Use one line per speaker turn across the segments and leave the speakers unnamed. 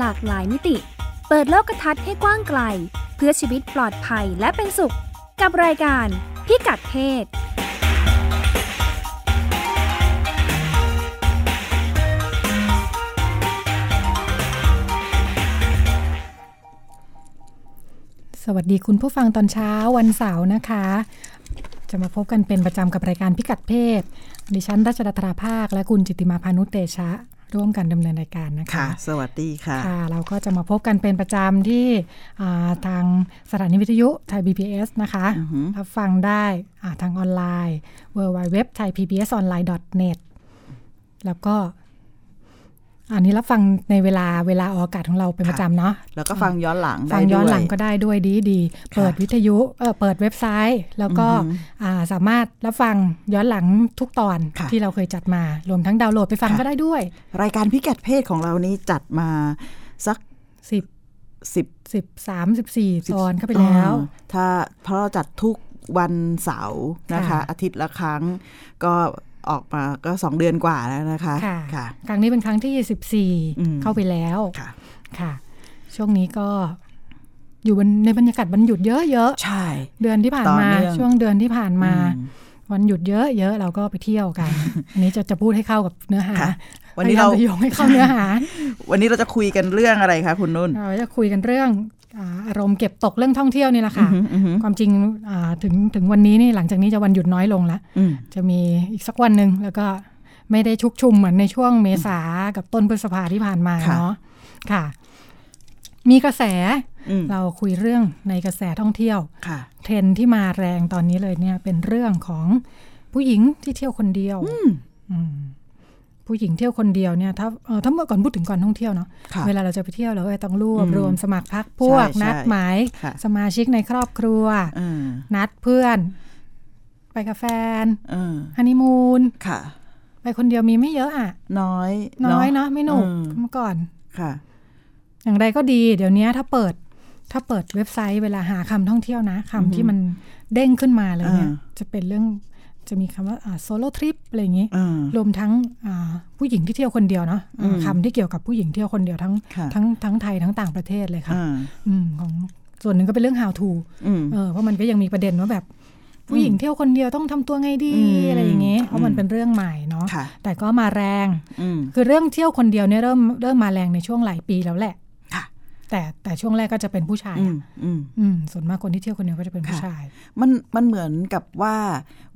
หลากหลายมิติ เปิดโลกทัศน์ให้กว้างไกล เพื่อชีวิตปลอดภัยและเป็นสุข กับรายการพิกัดเพศ
สวัสดีคุณผู้ฟังตอนเช้าวันเสาร์นะคะ จะมาพบกันเป็นประจำกับรายการพิกัดเพศ ดิฉันรัชดาธราภาค และคุณจิตติมาพานุเตชะ ร่วมกันดำเนินรายการนะคะ
ค่ะสวัสดีค่ะ
ค่ะ เราก็จะมาพบกันเป็นประจำที่อ่าทางสถานีวิทยุไทย PBS นะคะรับฟังได้อ่าทางออนไลน์ www thai pbs online net แล้วก็ อันนี้รับฟังในเวลาเวลาออกอากาศของเราเป็นประจำเนาะ
แล้วก็ฟังย้อนหลังได้
ฟังย้อนหลัง
ด้วย
ก็ได้ด้วยดีดีๆ
ค่ะ
เปิดวิทยุเออเปิดเว็บไซต์ แล้วก็อ่าสามารถรับฟังย้อนหลังทุกตอน
ค่ะ
ที่เราเคยจัดมารวมทั้งดาวน์โหลดไปฟัง
ค่ะ
ก็ได้ด้วย
รายการพิกัดเพศของเรานี้จัดมาสัก
สิบ
สิบ
สิบสามสิบสี่ตอนเข้าไปแล้ว
อ่าถ้าเพราะเราจัดทุกวันเสาร์นะคะ
ค่ะ
อาทิตย์ละครั้งก็ ออกมาก็สองเดือนกว่าแล้วนะคะ
ค่ะ
ค่ะ
ครั้งนี้เป็นครั้งที่สิบสี่
อืม
เข้าไปแล้ว
ค่ะ
ค่ะ ช่วงนี้ก็อยู่บนในบรรยากาศวันหยุดเยอะ
ใช่
ๆเดือนที่ผ่าน
ต่อ
มา
เนื่อง
ช่วงเดือนที่ผ่านมา
อืม
วันหยุดเยอะๆเราก็ไปเที่ยวกัน อันนี้จะจะพูดให้เข้ากับเนื้อหา
ค่ะวันนี้เรา
พยยมจะโยงให้เข้าเนื้อหา
วันนี้เราจะคุยกันเรื่องอะไรคะคุณนุ่น
เราจะคุยกันเรื่อง อ่าอารมณ์เก็บตกเรื่องท่องเที่ยวนี่แหละค่ะ
อือหืออือหือ
ความจริงอ่าถึงถึงวันนี้นี่หลังจากนี้จะวันหยุดน้อยลงแล้ว
อืม
จะมีอีกสักวันหนึ่งแล้วก็ไม่ได้ชุกชุมเหมือนในช่วงเมษากับต้นพฤษภาที่ผ่านมา
ค่ะ
เนาะค่ะ มีกระแส
อืม
เราคุยเรื่องในกระแสท่องเที่ยว
ค่ะ
เทรนด์ที่มาแรงตอนนี้เลยเนี่ย เป็นเรื่องของผู้หญิงที่เที่ยวคนเดียวอืม ผู้หญิงเที่ยวคนเดียวเนี่ยถ้าเอ่อถ้าเมื่อก่อนพูดถึงก่อนท่องเที่ยวเนาะ
ค่ะ
เวลาเราจะไปเที่ยวเราก็ต้องรวบ
อืม
รวมสมัครพักพวก
ใช่ใช่
นัดหมาย
ค่ะ
สมาชิกในครอบครัว
อืม
นัดเพื่อน ไปกับแฟน
อืม
ฮันนีมูน
ค่ะ
ไปคนเดียวมีไม่เยอะอะ
น้อย
น้อยเนาะไม่หนุก
อืม
เมื่อก่อน
ค่ะ
อย่างไรก็ดีเดี๋ยวนี้ถ้าเปิด ถ้าเปิดเว็บไซต์เวลาหาคำท่องเที่ยวนะคำที่มันเด้งขึ้นมาเลยเนี่ย
อ่า
จะเป็นเรื่อง จะมีคำว่าโซโล่ทริปอะไรอย่างนี้
อืม
รวมทั้งอ่าผู้หญิงที่เที่ยวคนเดียวเนาะอ่า
อืม
คำที่เกี่ยวกับผู้หญิงเที่ยวคนเดียวทั้ง
ค่ะ
ทั้งทั้งไทยทั้งต่างประเทศเลยค่ะ
อ่า
อืมของส่วนหนึ่งก็เป็นเรื่อง how to
อืม
เออเพราะมันก็ยังมีประเด็นว่าแบบผู้หญิงเที่ยวคนเดียวต้องทำตัวไงดี
อืม
อะไรอย่างเงี้ยเพราะมัน
อืม
เป็นเรื่องใหม่เนาะ
ค่ะ
แต่ก็มาแรง
อืม
คือเรื่องเที่ยวคนเดียวเนี่ยเริ่มเริ่มมาแรงในช่วงหลายปีแล้วแหละ
ค่ะ
แต่แต่ช่วงแรกก็จะเป็นผู้ชาย
อื
อะ
มอืม
อืมส่วนมากคนที่เที่ยวคนเดียวก็จะเป็นผู้
ค่ะ
ชาย
มันมันเหมือนกับว่า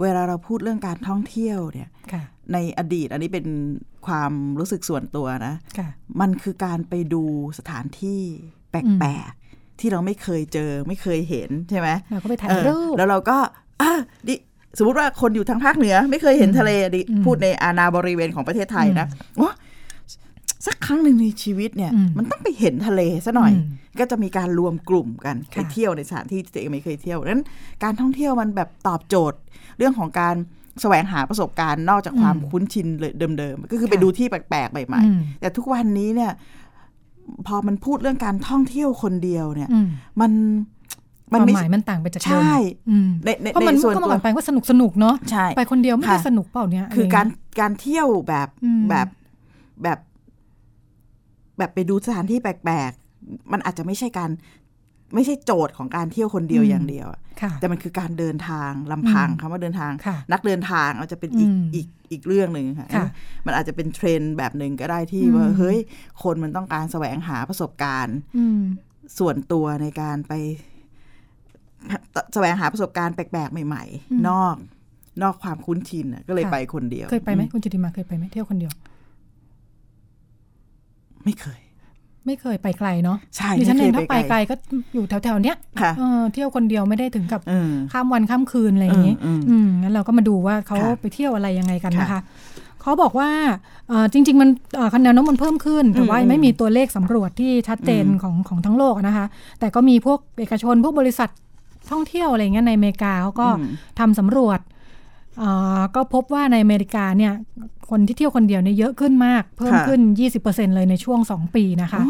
เวลาเราพูดเรื่องการท่องเที่ยวเนี่ย
ค่ะ
ในอดีตอันนี้เป็นความรู้สึกส่วนตัวนะ
ค่ะ
มันคือการไปดูสถานที่แปลกๆ ที่เราไม่เคยเจอไม่เคยเห็นใช่ไหม
เราก็ไปถ่าย
เออ
รูป
แล้วเราก็อะดิสมมติว่าคนอยู่ทางภาคเหนือ ไม่เคยเห็นทะเลดิพูดในอาณาบริเวณของประเทศไทยนะว่า สักครั้งหนึ่งในชีวิตเนี่ย
อืม
มันต้องไปเห็นทะเลซะหน่อย
อืม
ก็จะมีการรวมกลุ่มกันไป
ค่ะ
เที่ยวในสถานที่ที่ตัวเองไม่เคยเที่ยวนั้นการท่องเที่ยวมันแบบตอบโจทย์ เรื่องของการแสวงหาประสบการณ์นอกจากความคุ้นชินเลยเดิมๆก็คือไป
ค่ะ
ดูที่แปลกๆใหม่
อืม
ๆแต่ทุกวันนี้เนี่ย พอมันพูดเรื่องการท่องเที่ยวคนเดียวเนี่ย
อืม
มัน
ควา
มัน
ม
ไม่
หมายมันต่างไปจากเดิม
ใช่
อืม
ในใน
เพราะมัน
ในส่วน
ก็
ตัว
มาไปว่าสนุกสนุกเนาะ
ใช่
ไปคนเดียวไม่ได้
ค่ะ
สนุกเปล่าเนี่ย
คือ
อะไร
การ
เงี้ย
การเที่ยวแบบ
อืม
แบบแบบ แบบไปดูสถานที่แปลกๆ มันอาจจะไม่ใช่การไม่ใช่โจทย์ของการเที่ยวคนเดียวอย่างเดียวอะ
ค่ะ
แต่มันคือการเดินทางลำพัง
อืม
คำว่าเดินทาง
ค่ะ
นักเดินทางอาจจะเป็นอีก
อืม
อีกอีกเรื่องหนึ่งค่ะ
ค่ะ
มันอาจจะเป็นเทรนด์แบบหนึ่งก็ได้ที่
อืม
ว่าเฮ้ย คนมันต้องการแสวงหาประสบการณ์
อืม
ส่วนตัวในการไปแสวงหาประสบการณ์แปลกๆ ใหม่
อืม
ๆนอกนอกความคุ้นชินน่ะก็เลย
ค่ะ
ไปคนเดียว
เคยไปไหมคุณจิติมาเคยไปไหมเที่ยวคนเดียว
ไม่เคย
ไม่เคยไปไกลเนาะ
ใช่
ดิฉันเอง
ไม่
ถ้า
เคย
ไป
ไปไก
ไก
ล
ลก็อยู่แถวๆเนี้ย
ค่ะ
เออเที่ยวคนเดียวไม่ได้ถึงกับ
เออ
ข้ามวันข้ามคืนอะไรอย่างนี้
อืม
อืมงั้นเราก็มาดูว่าเขา
ค่ะ
ไปเที่ยวอะไรยังไงกันนะคะ
ค่ะ
เขาบอกว่าเอ่อจริง ๆ มันเอ่อคะแนนโน้มมันเพิ่มขึ้น แต่ว่า
อืม
ยังไม่มีตัวเลขสำรวจที่ชัดเจน
อืม
ของของทั้งโลกนะคะ แต่ก็มีพวกเอกชนพวกบริษัทท่องเที่ยวอะไรเงี้ยในอเมริกาเขาก็
อืม
ทำสำรวจเอ่อ ก็พบว่าในอเมริกาเนี่ยคนที่เที่ยวคนเดียวเนี่ยเยอะขึ้นมาก เพิ่ม
ค่ะ
ขึ้น 20%เลยในช่วง 2 ปีนะคะ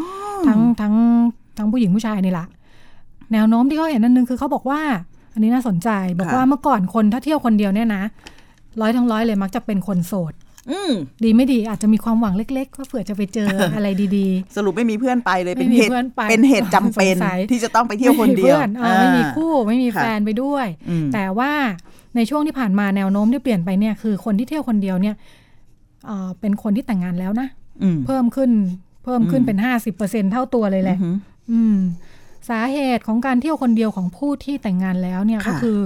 ทั้งทั้งทั้งผู้หญิงผู้ชายนี่แหละแนวโน้มที่เขาเห็นนั่นนึงคือเขาบอกว่า อันนี้น่าสนใจบอก
ค่ะ
ว่าเมื่อก่อนคนถ้าเที่ยวคนเดียวเนี่ยนะร้อยทั้งร้อยเลยมักจะเป็นคนโสด
อืม
ดีไม่ดีอาจจะมีความหวังเล็กๆว่าเผื่อจะไปเจออะไรดี
สรุปไม่มีเพื่อนไปเลย
ไม่
เป็น
มี
เหตุ
เพื่อนไป
เป็นเหตุจำเป็น
สงสัย
ที่จะต้องไป
ๆ
เที่ยวคนเดียว
ไม่มีพื่อนเออไม่มีคู่ไม่มี
ค่ะ
แฟนไปด้วย
อืม
แต่ว่า ในช่วงที่ผ่านมาแนวโน้มที่เปลี่ยนไปเนี่ยคือคนที่เที่ยวคนเดียวเนี่ยเอ่อเป็นคนที่แต่งงานแล้วนะ
อืม
เพิ่มขึ้นเพิ่มขึ้น
อืม
เป็นห้าสิบเปอร์เซ็นเท่าตัวเลยแหละ
อือหือ
อืมสาเหตุของการเที่ยวคนเดียวของผู้ที่แต่งงานแล้วเนี่ย
ค่ะ
ก็คือ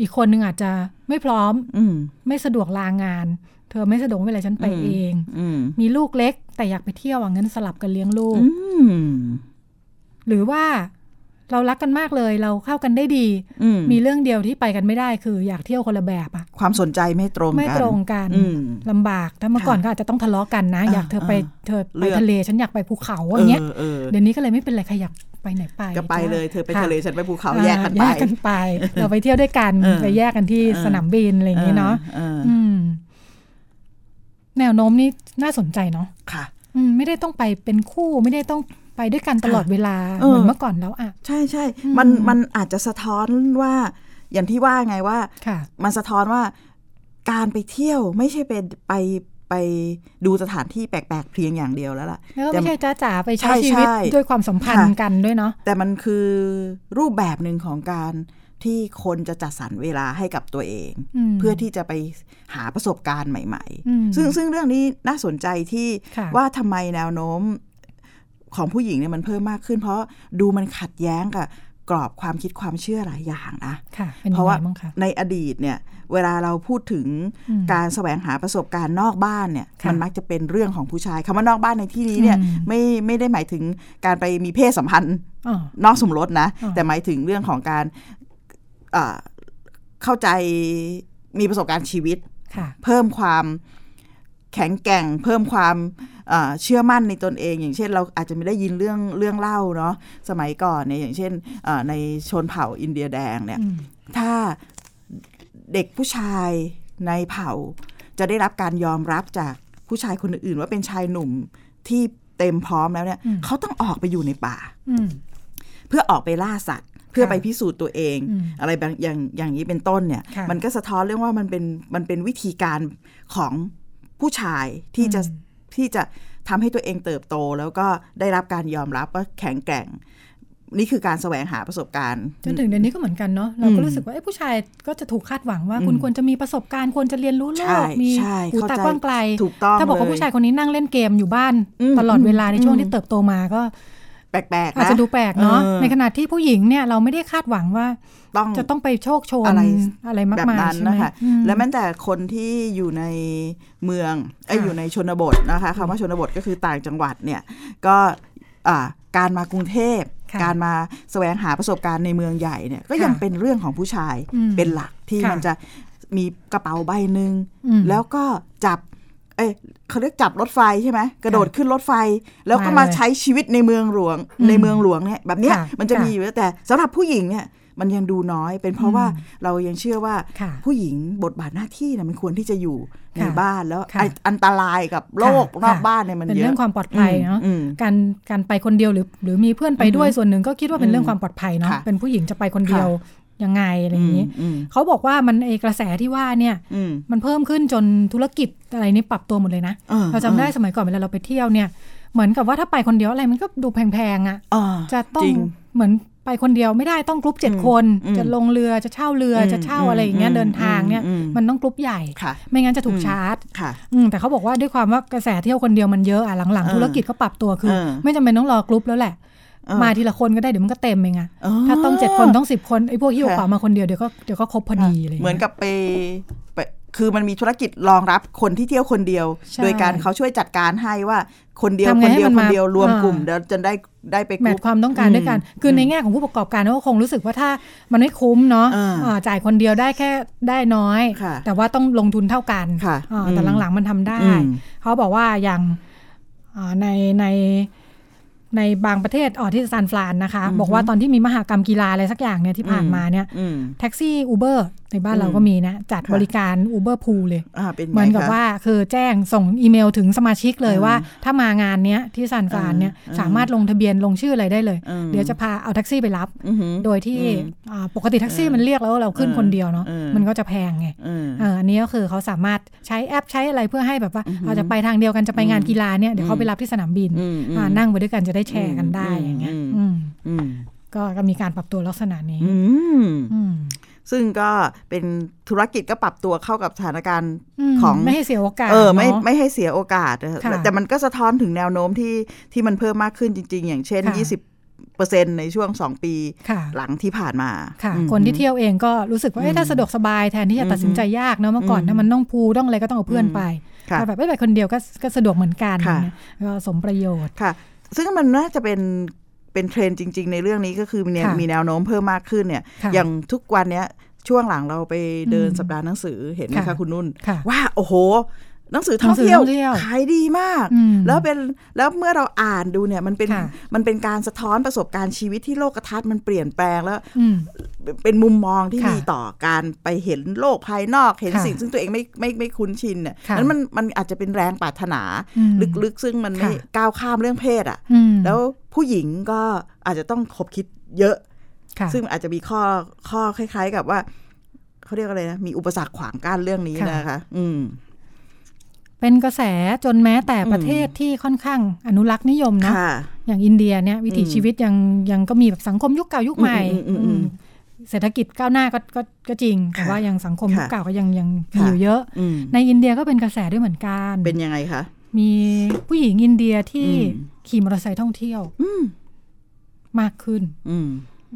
อีกคนนึงอาจจะไม่พร้อม
อืม
ไม่สะดวกลางาน เธอไม่สะดวกไม่เป็นไรฉันไป
อืม
เอง
อืม
มีลูกเล็ก แต่อยากไปเที่ยวอะงั้นสลับกันเลี้ยงลูก
อืม
หรือว่า เรารักกันมากเลย เราเข้ากันได้ดี
อืม
มีเรื่องเดียวที่ไปกันไม่ได้คืออยากเที่ยวคนละแบบอะ
ความสนใจไม่ตรงกัน
ไม่ตรงกัน
อืม
ลำบากถ้าเมื่อก่อนก็อาจจะต้องทะเลาะกันนะ
อ่า
อยากเธอไป
อ่า
เธอ
เลื
ไป
อก
ทะเลฉันอยากไปภูเขาอย่างเงี้ย
เออเออ
เดี๋ยวนี้ก็เลยไม่เป็นไรใครอยากไปไหนไป
ก็ไป
จ้า
เลยเธอไป
ค่ะ
ทะเลฉันไปภูเขา
อ่า
แยกกันไป
แยกกันไป เราไปเที่ยวด้วยกัน
เออ
ไปแยกกันที่
เออ
สนามบินอะไรอย่างงี้เนาะ
ออ
อืมแนวโน้มนี้น่าสนใจเนาะ
ค่ะ
อืมไม่ได้ต้องไปเป็นคู่ไม่ได้ต้อง ไปด้วยกันตลอดเวลา
เออ
เหมือนเมื่อก่อนแล้วอะ
ใช่ใช่
อืม
มันมันอาจจะสะท้อนว่าอย่างที่ว่าไงว่า
ค่ะ
มันสะท้อนว่าการไปเที่ยวไม่ใช่เป็นไปไปดูสถานที่แปลกๆเพียงอย่างเดียวแล้วล่ะ
แล้วก็
แต่
ไม่ใช่จ้าจ๋าไปใช้
ใช่
ชีวิต
ใช่
ด้วยความสัมพันธ์
ค่ะ
กันด้วยเนาะ
แต่มันคือรูปแบบหนึ่งของการที่คนจะจัดสรรเวลาให้กับตัวเอง
ม
เพื่อที่จะไปหาประสบการณ์ใหม่
อืม
ๆซึ่งซึ่งเรื่องนี้น่าสนใจที่
ค่ะ
ว่าทำไมแนวโน้ม ของผู้หญิงเนี่ยมันเพิ่มมากขึ้น เพราะดูมันขัดแย้งกับกรอบความคิดความเชื่อหลายอย่างนะ
ค่ะเป็น
เพ
ยัง
ราะ
ไง
ว่า
บ้างคะ
ในอดีตเนี่ยเวลาเราพูดถึง
อืม
การแสวงหาประสบการณ์นอกบ้านเนี่ย
ค่ะ
มันมักจะเป็นเรื่องของผู้ชายคำว่านอกบ้านในที่นี้เนี่ย
อืม
ไม่ไม่ได้หมายถึงการไปมีเพศสัมพันธ์
อ๋อ
นอกสมรสนะ
อ่า
แต่หมายถึงเรื่องของการเอ่อเข้าใจมีประสบการณ์ชีวิต
ค่ะ
เพิ่มความ แข็งแกร่งเพิ่มความเอ่อเชื่อมั่นในตนเอง อย่างเช่น เราอาจจะไม่ได้ยินเรื่องเรื่องเล่าเนาะสมัยก่อนเนี่ยอย่างเช่นเอ่อในชนเผ่าอินเดียแดงเนี่ย
อืม
ถ้าเด็กผู้ชายในเผ่า จะได้รับการยอมรับจากผู้ชายคนอื่นๆว่าเป็นชายหนุ่มที่เต็มพร้อมแล้วเนี่ย
อืม
เขาต้องออกไปอยู่ในป่า
อืม
เพื่อออกไปล่าสัตว์เพื่อ
ค่ะ
ไปพิสูจน์ตัวเอง
อืม
อะไรบางอย่างอย่างนี้เป็นต้นเนี่ย
ค่ะ
มันก็สะท้อนเรื่องว่ามันเป็นมันเป็นวิธีการของ ผู้ชายที่จะ
อืม
ที่จะทำให้ตัวเองเติบโต แล้วก็ได้รับการยอมรับว่าแข็งแกร่ง นี่คือการแสวงหาประสบการณ์
จนถึงเดี๋ยวนี้ก็เหมือนกันเนาะเราก็
อืม
รู้สึกว่าเอ้ยผู้ชายก็จะถูกคาดหวังว่า
อืม
คุณควรจะมีประสบการณ์ควรจะเรียนรู้โล
ใช่
กมี
ใช่
หู
เข้า
ตา
ใจ
กว้างไกล
ถูกต้อง
ถ้าบอกว่า
เลย
ผู้ชายคนนี้นั่งเล่นเกมอยู่บ้าน
อืม
ตลอดเวลาในช่วง
อืม
ที่เติบโตมาก็
แปลกๆ
อาจ
นะ
จะดูแปลกเนาะ
ออ
ในขณะที่ผู้หญิงเนี่ยเราไม่ได้คาดหวังว่า
ต้อง
จะต้องไปโชคโชน
อะไร
อะไรมาก
แบบ
มาย
นั้น
ใช่ไหม
นะคะ
อืม
และแม้แต่คนที่อยู่ในเมืองไอ้ย
ค่ะ
อยู่ในชนบทนะคะคำว่าชนบทก็คือต่างจังหวัดเนี่ยก็อ่าการมากรุงเทพ
ค่ะ
การมาแสวงหาประสบการณ์ในเมืองใหญ่เนี่ยก็
ค่ะ
ยังเป็นเรื่องของผู้ชาย
อืม
เป็นหลักที่
ค่ะ
มันจะมีกระเป๋าใบหนึ่ง
อืม
แล้วก็จับ เอ้ยเขาเรียกจับรถไฟใช่ไหมกระโดดขึ้นรถไฟ แล้วก็
มา
มา
เลย
ใช้ชีวิตในเมืองหลวง
อืม
ในเมืองหลวงเนี่ยแบบเนี้ย
ค่ะ
มันจะ
ค่ะ
มีอยู่แต่สำหรับผู้หญิงเนี่ยมันยังดูน้อยเป็นเพราะว่า
อืม
เรายังเชื่อว่า
ค่ะ
ผู้หญิงบทบาทหน้าที่เนี่ยมันควรที่จะอยู่ใน
ค่ะ
บ้านแล้ว
ค่ะ
อันอันตรายกับโลก
ค่ะ
นอก
ค่ะ
บ้านเนี่ยมัน
เป็น
เยอะ
เรื่องความปลอดภัยเนาะ
อืม
การการไปคนเดียวหรือ หรือมีเพื่อนไปด้วย
อือฮึ
ส่วนหนึ่งก็คิดว่าเป็นเรื่องความปลอดภัยเนาะ
ค่ะ
เป็นผู้หญิงจะไปคนเดียว ยังไงอะไรอย่างนี้
อืม
เขาบอกว่ามันไอกระแสที่ว่าเนี่ย
อืม
มันเพิ่มขึ้นจนธุรกิจอะไรนี่ปรับตัวหมดเลยนะ
ออ
เราจำได้สมัยก่อนเวลาเราไปเที่ยวเนี่ย เหมือนกับว่าถ้าไปคนเดียวอะไรมันก็ดูแพงๆอะ่ะ
อ่า
จะต้อง
จริง
เหมือนไปคนเดียวไม่ได้ต้องกรุ๊ปเจ็ด
อืม
คน
อืม
จะลงเรือจะเช่าเรืออ
ม
จะเช่าอะไรอย่างเงี้ย
อืม
เดินทางเนี่ย
อืม
มันต้องกรุ๊ปใหญ่
ค่ะ
ไม่งั้นจะถูก
อืม
ชาร์จ
ค่ะ
อืมแต่เขาบอกว่าด้วยความว่ากระแสเที่ยวคนเดียวมันเยอะอะหลัง
เออ
ๆธุรกิจก็ปรับตัวคือ
เออ
ไม่จำเป็นต้องรอกรุ๊ปแล้วแหละ
เออ
มาทีละคนก็ได้เดี๋ยวมันก็เต็มเองอะ
อ๋อ
ถ้าต้องเจ็ดคนต้องสิบคนไอ้พวกที่
ค่ะ
กระเป๋ามาคนเดียวเดี๋ยวก็เดี๋ยวก็ครบพอดีอะไรย่าง
เหมื
งี้ย
อนกับไปไปคือมันมีธุรกิจรองรับคนที่เที่ยวคนเดียว
ใช่
โดยการเขาช่วยจัดการให้ว่าคนเดียว
ทำ
ค
ไง
น
ให้
เดียว
มัน
คน
มา
เดียวรวม
อ่าก
ลุ่มเดี๋ยวจะได้ได้ไปก
แม
ลุ่
ทความต้องการด้วยกัน คือในแง่ของผู้ประกอบการก็คงรู้สึกว่าถ้ามันไม่คุ้มเนาะ
อ่า
อ่าจ่ายคนเดียวได้แค่ได้น้อย
ค่ะ
แต่ว่าต้องลงทุนเท่ากัน
ค่ะ
อ่า
อืม
แต่หลังๆมันทำได้
อืม
เขาบอกว่าอย่างอ่าในใน ในบางประเทศอ๋อที่ซานฟรานนะคะ บอกว่าตอนที่มีมหกรรมกีฬาอะไรสักอย่างเนี่ยที่ผ่านมาเนี่ย
อืม
แท็กซี่อูเบอร์ในบ้านเราก็มีนะ จัด
ค่ะ
บริการอูเบอร์พูเลย
อ่าเป็นไง
เหมือนกับ
คะ
ว่าคือแจ้งส่งอีเมลถึงสมาชิกเลย
อืม
ว่า ถ้ามางานเนี้ยที่ซานฟรานเนี่ย
อืม
สามารถลงทะเบียนลงชื่ออะไรได้เลย
อืม
เดี๋ยวจะพาเอาแท็กซี่ไปรับ
อือหือ
โดยที่
อืม
อ่าปกติแท็กซี่มันเรียกแล้วเราขึ้น
อืม
คนเดียวเนาะ
อืม
มันก็จะแพงไง
อืม
เอออันนี้ก็คือเขาสามารถใช้แอปใช้อะไรเพื่อให้แบบว่า
อือหือ
เราจะไปทางเดียวกันจะไปงานกีฬาเนี่ยเดี๋ยวเขาไปรับที่สนามบิน
อืมอืม
อ่านั่งไปด้วยกันจะได้แชร์กันได้
อืม
อย่างเงี้ย
อืม
อืม
อืม
ก็ก็มีการปรับตัวลักษณะนี้
อืม
อืม
ซึ่งก็เป็นธุรกิจก็ปรับตัวเข้ากับสถานการณ์
ม
ของ
ไม่ให้เสียโอกาส
เออไม่
นาะ
ไม่ให้เสียโอกาสนะ
ค่ะ
แต่มันก็สะท้อนถึงแนวโน้มที่ที่มันเพิ่มมากขึ้นจริง ๆ อย่างเช่น
ค่ะ
20เปอร์เซ็นในช่วงสองปี
ค่ะ
หลังที่ผ่านมา
ค่ะ
อืม
คนที่เที่ยวเองก็รู้สึกว่าเอ้ยถ้าสะดวกสบายแทนที่จะตัดสินใจยากเนอะเมื่อก่อน
อืม
ถ้ามันต้องพูต้องอะไรก็ต้องเอาเพื่อนไป
ค่ะ
แต่แบบไม่ไปคนเดียวก็ก็สะดวกเหมือนกัน
ค่ะ
นะก็สมประโยชน์
ค่ะ ซึ่งมันน่าจะเป็นเป็นเทรนด์จริง ๆ ในเรื่องนี้ก็คือมีแนว
ค่ะ
มีแนวโน้มเพิ่มมากขึ้นเนี่ย
ค่ะ
อย่างทุกวันเนี้ยช่วงหลังเราไปเดิน
อืม
สัปดาห์หนังสือเห็นไหม
ค่ะ
คะคุณนุ่น
ค่ะ
ว่า โอ้โห หนังสือท่อง
หนังสือ
เที่ยว
ท่องเที่ยว
ขายดีมาก
อืม
แล้วเป็นแล้วเมื่อเราอ่านดูเนี่ยมันเป็น
ค่ะ
มันเป็นการสะท้อนประสบการณ์ชีวิตที่โลกทัศน์มันเปลี่ยนแปลงแล้ว
อืม
เป็นมุมมองที่
ค่ะ
มีต่อการไปเห็นโลกภายนอกเห็น
ค่ะ
สิ่งซึ่งตัวเองไม่ไม่ไม่คุ้นชินเนี่ย
ค่ะ
นั้นมันมันอาจจะเป็นแรงปรารถนา
อืม
ลึกๆ ซึ่งมันไม่
ค่ะ
ก้าวข้ามเรื่องเพศอะ
อืม
แล้วผู้หญิงก็อาจจะต้องคบคิดเยอะ
ค่ะ
ซึ่งอาจจะมีข้อข้อคล้าย ๆ กับว่าเขาเรียกอะไรนะมีอุปสรรคขวางกั้นเรื่องนี้
ค่ะ
นะคะ อืม
เป็นกระแสจนแม้แต่
อืม
ประเทศที่ค่อนข้างอนุรักษ์นิยมนะ
ค่ะ
อย่างอินเดียเนี่ยวิถี
อืม
ชีวิตยังยังก็มีแบบสังคมยุคเก่ายุคใหม่
อืมอืมอืม
อืมเศรษฐกิจก้าวหน้าก็ก็ก็จริง แต่
ค่ะ
ว่ายังสังคมยุค
ค่ะ
เก่าก็ยังยังมี
ค่ะ
อยู่เยอะ
อืม
ในอินเดียก็เป็นกระแสด้วยเหมือนกัน
เป็นยังไงคะ
มีผู้หญิงอินเดียที่
อืม
ขี่มอเตอร์ไซค์ท่องเที่ยว
อืม
มากขึ้น
อืม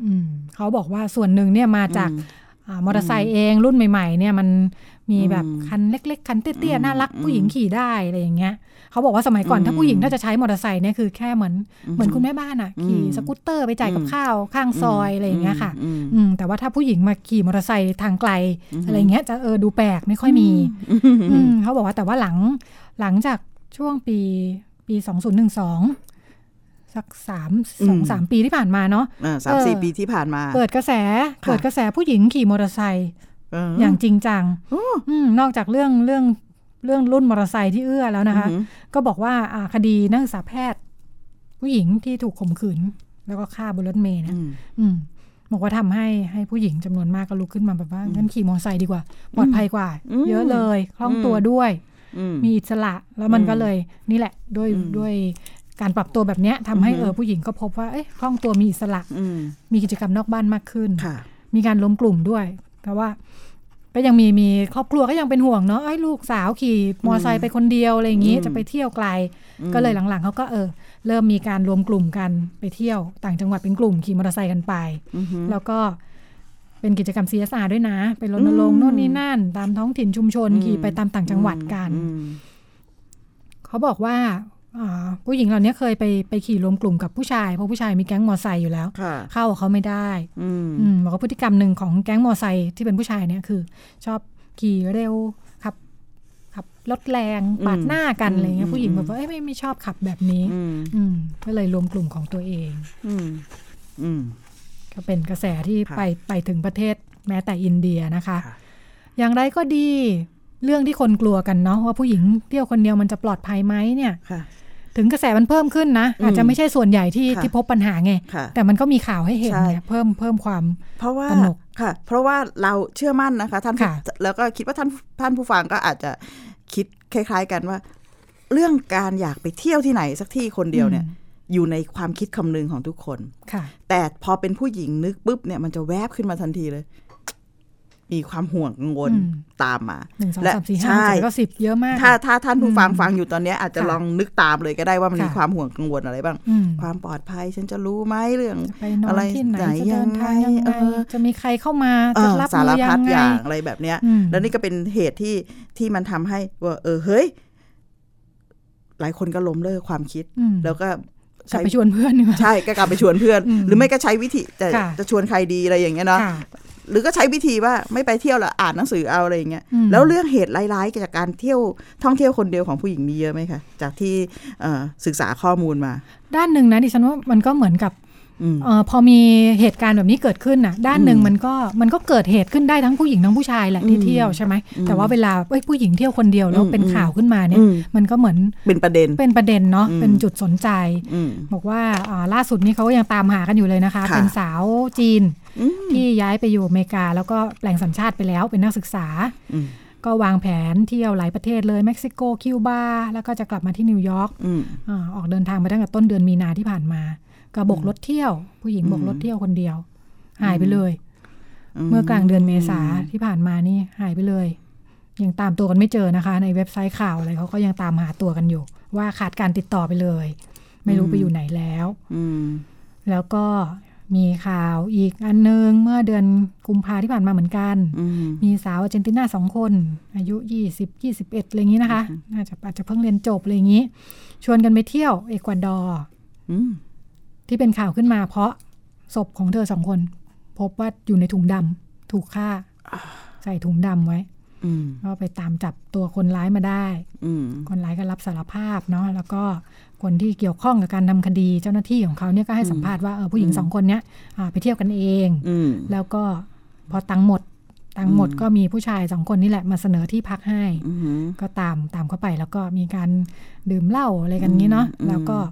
อืมเขาบอกว่าส่วนหนึ่งเนี่ยมาจาก
อืม
อ่ามอเตอร์ไซค์เองรุ่นใหม่ ๆ เนี่ยมัน มีแบบ
อืม
คันเล็ก ๆ คันเตี้ย
อืม
ๆน่ารัก
อืม
ผู้หญิงขี่ได้อะไรอย่างเงี้ยเขาบอกว่าสมัยก่อน
อืม
ถ้าผู้หญิงถ้าจะใช้มอเตอร์ไซค์เนี่ยคือแค่เหมือน
อืม
เหมือนคุณแม่บ้านอะขี่
อืม
สกูตเตอร์ไปจ่ายกับ
อืม
ข้าวข้างซอยอะไรอย่างเงี้ยค่ะ
อืม
อืมแต่ว่าถ้าผู้หญิงมาขี่มอเตอร์ไซค์ทางไกล
อืม
อะไรอย่างเงี้ยจะเออดูแปลกไม่ค่อยมี
อืม
อืมเขาบอกว่าแต่ว่าหลังหลังจากช่วงปีปีสองศูนย์หนึ่งสองสักสามสองสามปีที่ผ่านมาเนาะ
อ่าสามสี่
เออ
ปีที่ผ่านมา
เปิดกระแส
ค่ะ
เปิดกระแสผู้หญิงขี่มอเตอร์ไซค์
เออ
อย่างจริงจัง
โอ้
อืมนอกจากเรื่องเรื่องเรื่องรุ่นมอเตอร์ไซค์ที่เอื้อแล้วนะคะ
อือหือ
ก็บอกว่าอ่าคดีนักศึกษาแพทย์ ผู้หญิงที่ถูกข่มขืน แล้วก็ฆ่าบนรถเมล์นะ
อืม
อืมบอกว่าทำให้ให้ผู้หญิงจำนวนมากก็ลุกขึ้นมาแบบว่างั้นขี่มอเตอร์ไซค์ดีกว่า ปลอดภัยกว่า
อืม
เยอะเลยคล่องตัว
อืม
ด้วย
อืม
มีอิสระแล้วมัน
อืม
ก็เลย นี่แหละด้วย
อืม
ด้วยการปรับตัวแบบเนี้ยทำให้
อือหือ
เออผู้หญิงก็พบว่าเอ้ยคล่องตัวมีอิสระ
อืม
มีกิจกรรมนอกบ้านมากขึ้น
ค่ะ
มีการล้มกลุ่มด้วย แต่ว่า ก็ยังมีมีครอบครัวก็ยังเป็นห่วงเนาะไอ้ยลูกสาวขี่มอเตอร์ไซค์ไปคนเดียวอะไรอย่างงี้
อืม
จะไปเที่ยวไกล
อืม
ก็เลยหลังๆเขาก็เออ เริ่มมีการรวมกลุ่มกันไปเที่ยว ต่างจังหวัดเป็นกลุ่มขี่มอเตอร์ไซค์กันไป
อือหือ
แล้วก็เป็นกิจกรรม CSR ด้วยนะ ไปรณรง
อื
ค์
ม
โน่นนี่นั่น ตามท้องถิ่นชุมชน
อืม
ขี่ไปตามต่างจังหวัดกัน
อืม
เขาบอกว่าอ่า ผู้หญิงเหล่านี้เคยไปไปขี่รวมกลุ่มกับผู้ชายเพราะผู้ชายมีแก๊งมอเตอร์ไซค์อยู่แล้ว
ค่ะ
เข้ากับเขาไม่ได้
อืม
อืมบอกว่าพฤติกรรมหนึ่งของแก๊งมอเตอร์ไซค์ที่เป็นผู้ชายเนี่ยคือ ชอบขี่เร็วขับขับรถแรงปาดหน้ากันอะไรเงี้ยผู้หญิงแบบว่าเอ้ยไม่ไม่ชอบขับแบบนี้
อืม
อืมก็เลยรวมกลุ่มของตัวเอง
อืมอืม
ก็เป็นกระแสที่
ค่ะ
ไปไปถึงประเทศแม้แต่อินเดียนะคะ
ค่ะ
อย่างไรก็ดีเรื่องที่คนกลัวกันเนาะว่าผู้หญิงเที่ยวคนเดียวมันจะปลอดภัยไหมเนี่ย
ค่ะ
ถึงกระแสมันเพิ่มขึ้นนะ
อืม
อาจจะไม่ใช่ส่วนใหญ่ที่
ค่ะ
ที่พบปัญหาไง
ค่ะ
แต่มันก็มีข่าวให้เห็น
ใช่
เนี่ยเพิ่มเพิ่มความ
เพราะว่า
ตระหนก
ค่ะ เพราะว่าเราเชื่อมั่นนะคะท่านผู้
ค่ะ
แล้วก็คิดว่าท่านท่านผู้ฟังก็อาจจะคิดคล้าย ๆ กันว่า เรื่องการอยากไปเที่ยวที่ไหนสักที่คนเดียวเนี่ย
อืม
อยู่ในความคิดคำนึงของทุกคน
ค่ะ
แต่พอเป็นผู้หญิงนึกปุ๊บเนี่ยมันจะแวบขึ้นมาทันทีเลย มีความห่วงกังวล
อืม
ตามมา
หนึ่งสอง
และ
สามสี่ห้า
ใช่
เจ็ดก็สิบเยอะมาก
ถ้าถ้าท่านผู้ฟัง
อืม
ฟังอยู่ตอนเนี้ยอาจจะ
ค่ะ
ลองนึกตามเลยก็ได้ว่ามันมี
ค่ะ
ความห่วงกังวลอะไรบ้าง
อืม
ความปลอดภัยฉันจะรู้ไหมเรื่อง
จะไปนอ
อะ
น
ไร
ที่ไหน
ไหน
จะเดินทาง
ยั
ยังง
ไง
ไง
เออ
จะมีใครเข้ามา
เอ
จะ
อ
รับ
สาร
มือยั
พัด
ง
อ
ไง
ย่างอะไรแบบเนี้ย
อืม
แล้วนี่ก็เป็นเหตุที่ที่มันทำให้ว่าเออเฮ้ยหลายคนก็ล้มเลิกความคิด
อืม
แล้วก็
กลับไปชวนเพื่อนดีกว่า
ใช่ก็กลับไปชวนเพื่อน
อืม
หรือไม่ก็ใช้วิธีจะ
ค่ะ
จะชวนใครดีอะไรอย่างเงี้ยเนาะ
ค่ะ
หรือก็ใช้วิธีว่าไม่ไปเที่ยวแล้วอ่านหนังสือเอาอะไรอย่างเงี้ย
อืม
แล้วเรื่องเหตุร้ายๆจากการเที่ยวท่องเที่ยวคนเดียวของผู้หญิงมีเยอะไหมคะจากที่เอ่อศึกษาข้อมูลมา
ด้านหนึ่งนะดิฉันว่ามันก็เหมือนกับ
อืม
เออพอมีเหตุการณ์แบบนี้เกิดขึ้นน่ะ ด้านหนึ่ง
อืม
มันก็มันก็เกิดเหตุขึ้นได้ทั้งผู้หญิงทั้งผู้ชายแหละที่
อืม
เที่ยวใช่ไหม
อืม
แต่ว่าเวลาเอ้ยผู้หญิงเที่ยวคนเดียวแล้ว
อืม
เป็น
อืม
ข่าวขึ้นมาเนี่ย
อืม
มันก็เหมือน
เป็นประเด็น
เป็นประเด็นเนาะ
อืม
เป็นจุดสนใจ
อืม
บอกว่าอ่าล่าสุดนี้เขาก็ยังตามหากันอยู่เลยนะคะ
ค่ะ
เป็นสาวจีน
อืม
ที่ย้ายไปอยู่อเมริกา แล้วก็แปลงสัญชาติไปแล้วเป็นนักศึกษา
อืม
ก็วางแผนเที่ยวหลายประเทศเลยเม็กซิโกคิวบาแล้วก็จะกลับมาที่นิวยอร์ก
อืม
อาออกเดินทางไปตั้งแต่ต้นเดือนมีนาที่ผ่านมา ก็บกรถเที่ยว ผู้หญิง
อืม
บกรถเที่ยวคนเดียว หายไปเลย
ม
เมื่อกลางเดือนเมษาที่ผ่านมานี่หายไปเลย ยังตามตัวกันไม่เจอนะคะ ในเว็บไซต์ข่าวอะไรเขาก็ยังตามหาตัวกันอยู่ ว่าขาดการติดต่อไปเลย ไม่รู้ไปอยู่ไหนแล้ว
อืม
แล้วก็มีข่าวอีกอันนึง เมื่อเดือนกุมภาที่ผ่านมาเหมือนกัน
อืม
มีสาวอาร์เจนตินาสองคน อายุ20 21อะไรอย่างนี้นะคะ น่าจะอาจจะเพิ่งเรียนจบอะไรอย่างนี้ ชวนกันไปเที่ยวเอกวาดอร์
อืม
ที่เป็นข่าวขึ้นมา เพราะศพของเธอสองคน พบว่าอยู่ในถุงดำถูกฆ่า ใส่ถุงดำไว้
อืม
ก็ไปตามจับตัวคนร้ายมาได้
อืม
คนร้ายก็รับสารภาพเนาะแล้วก็คนที่เกี่ยวข้องกับการทำคดีเจ้าหน้าที่ของเขาเนี่ยก็ให้สัมภาษณ์ว่าเออผู้หญิงสองคนเนี้ยอ่าไปเที่ยวกันเอง
อืม
แล้วก็พอตังค์หมดตังค์หมด
อืม
ก็มีผู้ชายสองคนนี่แหละมาเสนอที่พักให้
อืม
ก็ตามตามเข้าไปแล้วก็มีการดื่มเหล้าอะไรกันงี้เนาะ
อืม
แล้วก็อ่า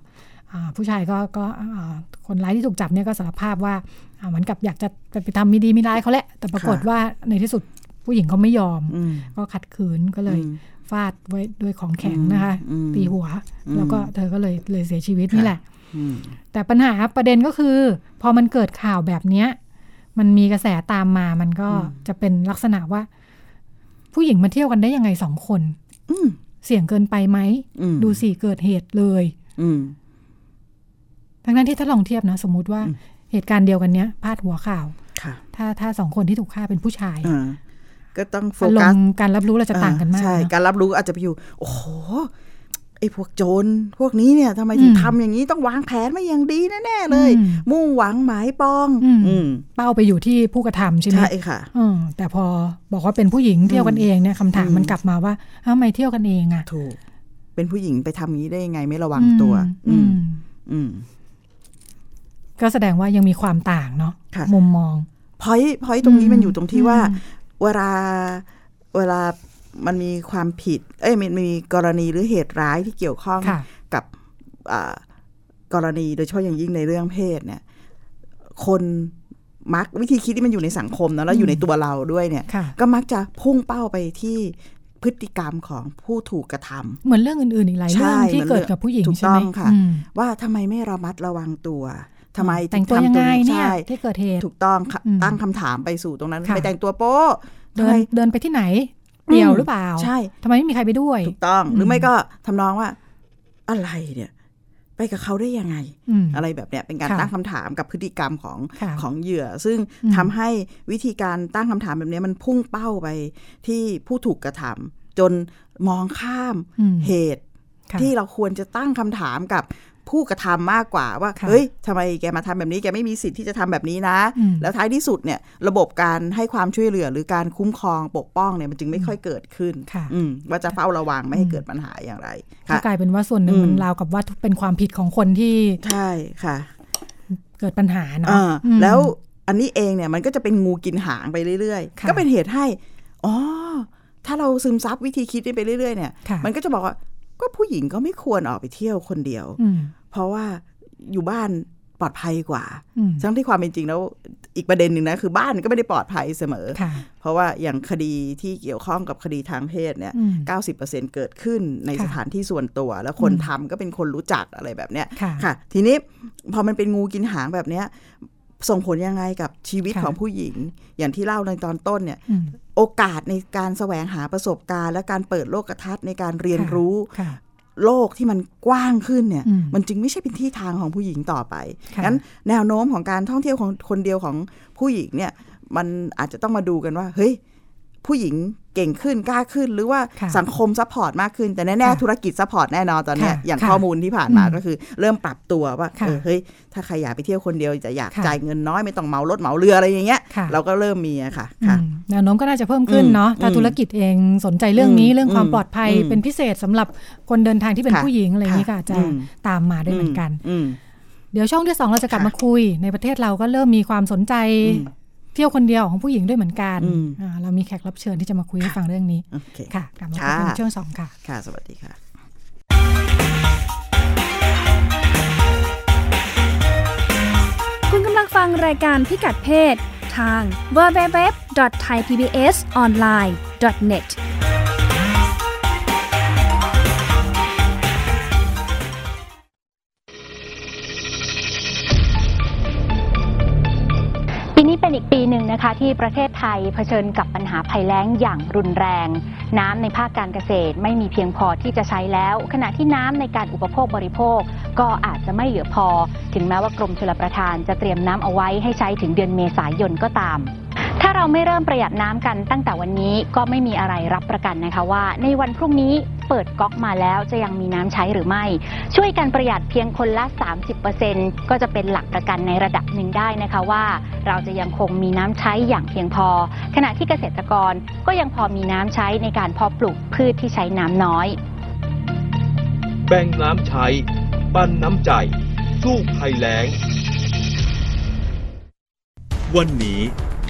ผู้ชายก็ก็อ่าคนร้ายที่ถูกจับเนี่ยก็สารภาพว่าอ่าเหมือนกับอยากจะจะไปทำมีดีมีร้ายเขาแหละ แต่ปรากฏว่าในที่สุดผู้หญิงเขาไม่ยอม
อืม
ก็ขัดขืนก็เลย
อืม
ฟาดไว้ด้วยของแข็งนะคะ
อืม
ตีหัว แล้วก็เธอก็เลยเลยเสียชีวิตนี่แหละ
อืม
แต่ปัญหาประเด็นก็คือ พอมันเกิดข่าวแบบเนี้ย มันมีกระแสตามมามันก็จะเป็นลักษณะว่า ผู้หญิงมาเที่ยวกันได้ยังไงสองคน
อืม
เสี่ยงเกินไปไหม
อืม
ดูสิเกิดเหตุเลย
อืม
ทั้งนั้นที่ถ้าลองเทียบนะสมมุติว่า
อืม
เหตุการณ์เดียวกันเนี้ยพาดหัวข่าว
ค่ะ
ถ้าถ้าสองคนที่ถูกฆ่าเป็นผู้ชาย
อ่าก็ต้องโฟ
อาร
กั
ม
ส
ณ์การรับรู้เราจะต่างกันมาก
ใช่
เนอะ
การรับรู้อาจจะไปอยู่ โอ้โหไอ้พวกโจรพวกนี้เนี่ยทำไมถึง
อืม
ทำอย่างนี้ต้องวางแผนมาอย่างดีแน่ๆเลย
อืม
มุ่งหวังหมายปอง
อืม
อืม
เป้าไปอยู่ที่ผู้กระทำใช่ไหม
ใช่ค่ะ
อืมแต่พอบอกว่าเป็นผู้หญิงเที่ยวกันเองเนี่ยคำถาม
อืม
มันกลับมาว่าทำไมเที่ยวกันเองอะ
ถูกเป็นผู้หญิงไปทำอย่างนี้ได้ยังไงไม่ระวังตัว
อื
อื
ม
มอืม
ก็แสดงว่ายังมีความต่างเนาะ
ค่ะ
มุมมอง
พอยพอยตรงนี้มันอยู่ตรงที่ว่า
อืม
เวลาเวลามันมีความผิด เอ้ยมันมีกรณีหรือเหตุร้ายที่เกี่ยวข้อง
ค่ะ
กับอ่ากรณีโดยเฉพาะอย่างยิ่งในเรื่องเพศเนี่ย คนมักวิธีคิดที่มันอยู่ในสังคมนะแล้วอยู่ในตัวเราด้วยเนี่ย
ค่ะ
ก็มักจะพุ่งเป้าไปที่พฤติกรรมของผู้ถูกกระทำ
เหมือนเรื่องอื่นๆอีกหลายเรื่อง
ใช่
ที่
เหมือน
เกิดกับผู้หญิง
ถูก
ใช่ไหม
ต้องค่ะ
อืม
ว่าทำไมไม่ระมัดระวังตัว ทำไม
แต่งตัวยังไงเนี่ย
ใช่
ที่เกิดเหตุ
ถูกต้องค่ะ
อืม
ตั้งคำถามไปสู่ตรงนั้น
ค่ะ
ไปแต่งตัวโป๊ะ
เดิ
ทำไม
นเดินไปที่ไหนเดี่ยวหรือเปล่า
ใช่
ทำไมไม่มีใครไปด้วย
ถูกต้อง หรือ
ม
ไม่ก็ทำนองว่า อะไรเนี่ย ไปกับเขาได้ยังไง
อืม
อะไรแบบเนี้ยเป็นการ
ค่ะ
ตั้งคำถามกับพฤติกรรมของ
ค่ะ
ของเหยื่อ ซึ่ง
อืม
ทำให้วิธีการตั้งคำถามแบบเนี้ยมันพุ่งเป้าไปที่ผู้ถูกกระทำจนมองข้าม
อืม
เหตุ
ค่ะ
ที่เราควรจะตั้งคำถามกับ ผู้กระทำมากกว่าว่า
ค่ะ
เฮ้ยทำไมแกมาทำแบบนี้แกไม่มีสิทธิ์ที่จะทำแบบนี้นะ
อืม
แล้วท้ายที่สุดเนี่ยระบบการให้ความช่วยเหลือหรือการคุ้มครองปกป้องเนี่ยมันจึงไม่ค่อยเกิดขึ้น
ค่ะ
อืมว่าจะเฝ้าระวังไม่ให้เกิดปัญหาอย่างไร
ก็
ค่ะ
กลายเป็นว่าส่วนหนึ่ง
อืม
มันราวกับว่าเป็นความผิดของคนที่
ใช่ค่ะ
เกิดปัญหาเนาะ
อ่า
อืม
แล้วอันนี้เองเนี่ยมันก็จะเป็นงูกินหางไปเรื่อย
ค่ะ
ๆก็เป็นเหตุให้อ๋อถ้าเราซึมซับวิธีคิดนี้ไปเรื่อยๆเนี่ย
ค่ะ
มันก็จะบอกว่า ก็ผู้หญิงก็ไม่ควรออกไปเที่ยวคนเดียว
อืม
เพราะว่าอยู่บ้านปลอดภัยกว่า
อืม
ทั้งที่ความเป็นจริงแล้วอีกประเด็นหนึ่งนะคือบ้านก็ไม่ได้ปลอดภัยเสมอ
ค่ะ
เพราะว่าอย่างคดีที่เกี่ยวข้องกับคดีทางเพศเนี่ย
อืม
90%เกิดขึ้นใน
ค่ะ
สถานที่ส่วนตัว แล้วคนทำก็เป็นคนรู้จักอะไรแบบเนี้ย
ค่ะ
ค่ะ ทีนี้พอมันเป็นงูกินหางแบบเนี้ย ส่งผลยังไงกับชีวิต
ค่ะ
ของผู้หญิง อย่างที่เล่าในตอนต้นเนี่ย
อืม
โอกาสในการแสวงหาประสบการณ์ และการเปิดโลกทัศน์ในการเรียนรู้
ค่ะ
โลกที่มันกว้างขึ้นเนี่ย
อืม
มันจึงไม่ใช่เป็นที่ทางของผู้หญิงต่อไป
ค่ะ
งั้นแนวโน้มของการท่องเที่ยวของคนเดียวของผู้หญิงเนี่ย มันอาจจะต้องมาดูกันว่า เฮ้ย ผู้หญิงเก่งขึ้นกล้าขึ้น หรือว่า
ค่ะ
สังคม support มากขึ้น แต่แน่
ค่ะ
ๆธุรกิจ support แน่นอนตอนเนี้ย
ค่ะ
อย่าง
ค่ะ
ข้อมูลที่ผ่านมา
อืม
ก็คือ เริ่มปรับตัวว่า
ค่ะ
เออเฮ้ยถ้าใครอยากไปเที่ยวคนเดียวจะอยาก
ค่ะ
จ่ายเงินน้อยไม่ต้องเหมารถเหมาเรืออะไรอย่างเงี้ย
ค่ะ
เราก็เริ่มมีอะค่ะค่ะ
อืมแนวโน้มก็น่าจะเพิ่มขึ้นเนาะ
อืม
ถ้าธุรกิจเองสนใจเรื่องนี้
อืม
เรื่องความ
อืม
ปลอดภัย
อืม
เป็นพิเศษสำหรับคนเดินทางที่เป็น
ค่ะ
ผู้หญิงอะไรอย่างนี้ก็
ค่ะ
อาจจะ
อืม
ตามมาด้วยเหมือนกัน
อืม
เดี๋ยวช่องที่สองเราจะกลับ
ค่ะ
มาคุยในประเทศเราก็เริ่มมีความสนใจ
อืม
เที่ยวคนเดียวของผู้หญิงด้วยเหมือนกัน
อืม
อ่าเรามีแขกรับเชิญที่จะมาคุยให้ฟังเรื่องนี้
โอเค
ค่ะ กลับมาพบกัน
ค่ะ
ในช่วงสองค่ะ
ค่ะ สวัสดีค่ะ
คุณกำลังฟังรายการพิกัดเพศทาง www.thaipbsonline.net
เป็นอีกปีหนึ่งนะคะ ที่ประเทศไทยเผชิญกับปัญหาภัยแล้งอย่างรุนแรง น้ำในภาคการเกษตรไม่มีเพียงพอที่จะใช้แล้ว ขณะที่น้ำในการอุปโภคบริโภค ก็อาจจะไม่เหลือพอ ถึงแม้ว่ากรมชลประทานจะเตรียมน้ำเอาไว้ให้ใช้ถึงเดือนเมษายนก็ตาม ถ้าเราไม่เริ่มประหยัดน้ำกันตั้งแต่วันนี้ก็ไม่มีอะไรรับประกันนะคะว่า ในวันพรุ่งนี้เปิดก๊อกมาแล้วจะยังมีน้ำใช้หรือไม่ ช่วยกันประหยัดเพียงคนละ 30%ก็จะเป็นหลักประกันในระดับหนึ่งได้นะคะว่า เราจะยังคงมีน้ำใช้อย่างเพียงพอ ขณะที่เกษตรกรก็ยังพอมีน้ำใช้ในการเพาะปลูกพืชที่ใช้น้ำน้อย
แบ่งน้ำใช้ปั้นน้ำใจ สู้ภัยแล้ง วันนี้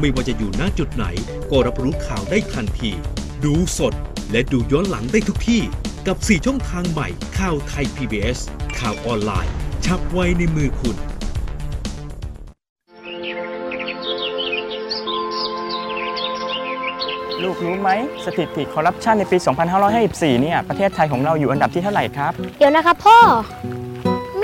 ไม่ว่าจะอยู่ณจุดไหน ก็รับรู้ข่าวได้ทันที ดูสดและดูย้อนหลังได้ทุกที่ กับ 4 ช่องทางใหม่ข่าวไทย PBS ข่าวออนไลน์ ชับไว้ในมือคุณ
ลูกรู้ไหมสถิติคอร์รัปชันในปี 2554 เนี่ย ประเทศไทยของเราอยู่อันดับที่เท่าไหร่ครับ
เดี๋ยวนะครับพ่อไม่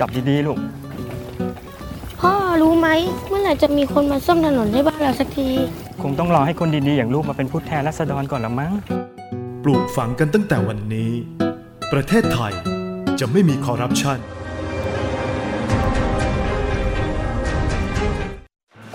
จับดีๆลูก
พ่อรู้ไหมเมื่อไหร่จะมีคนมาซ่อมถนนให้บ้านเราสักที
คงต้องรอให้คนดีๆอย่างลูกมาเป็นผู้แทนราษฎรก่อนละมั้ง
ปลูกฝังกันตั้งแต่วันนี้ ประเทศไทยจะไม่มีคอร์รัปชัน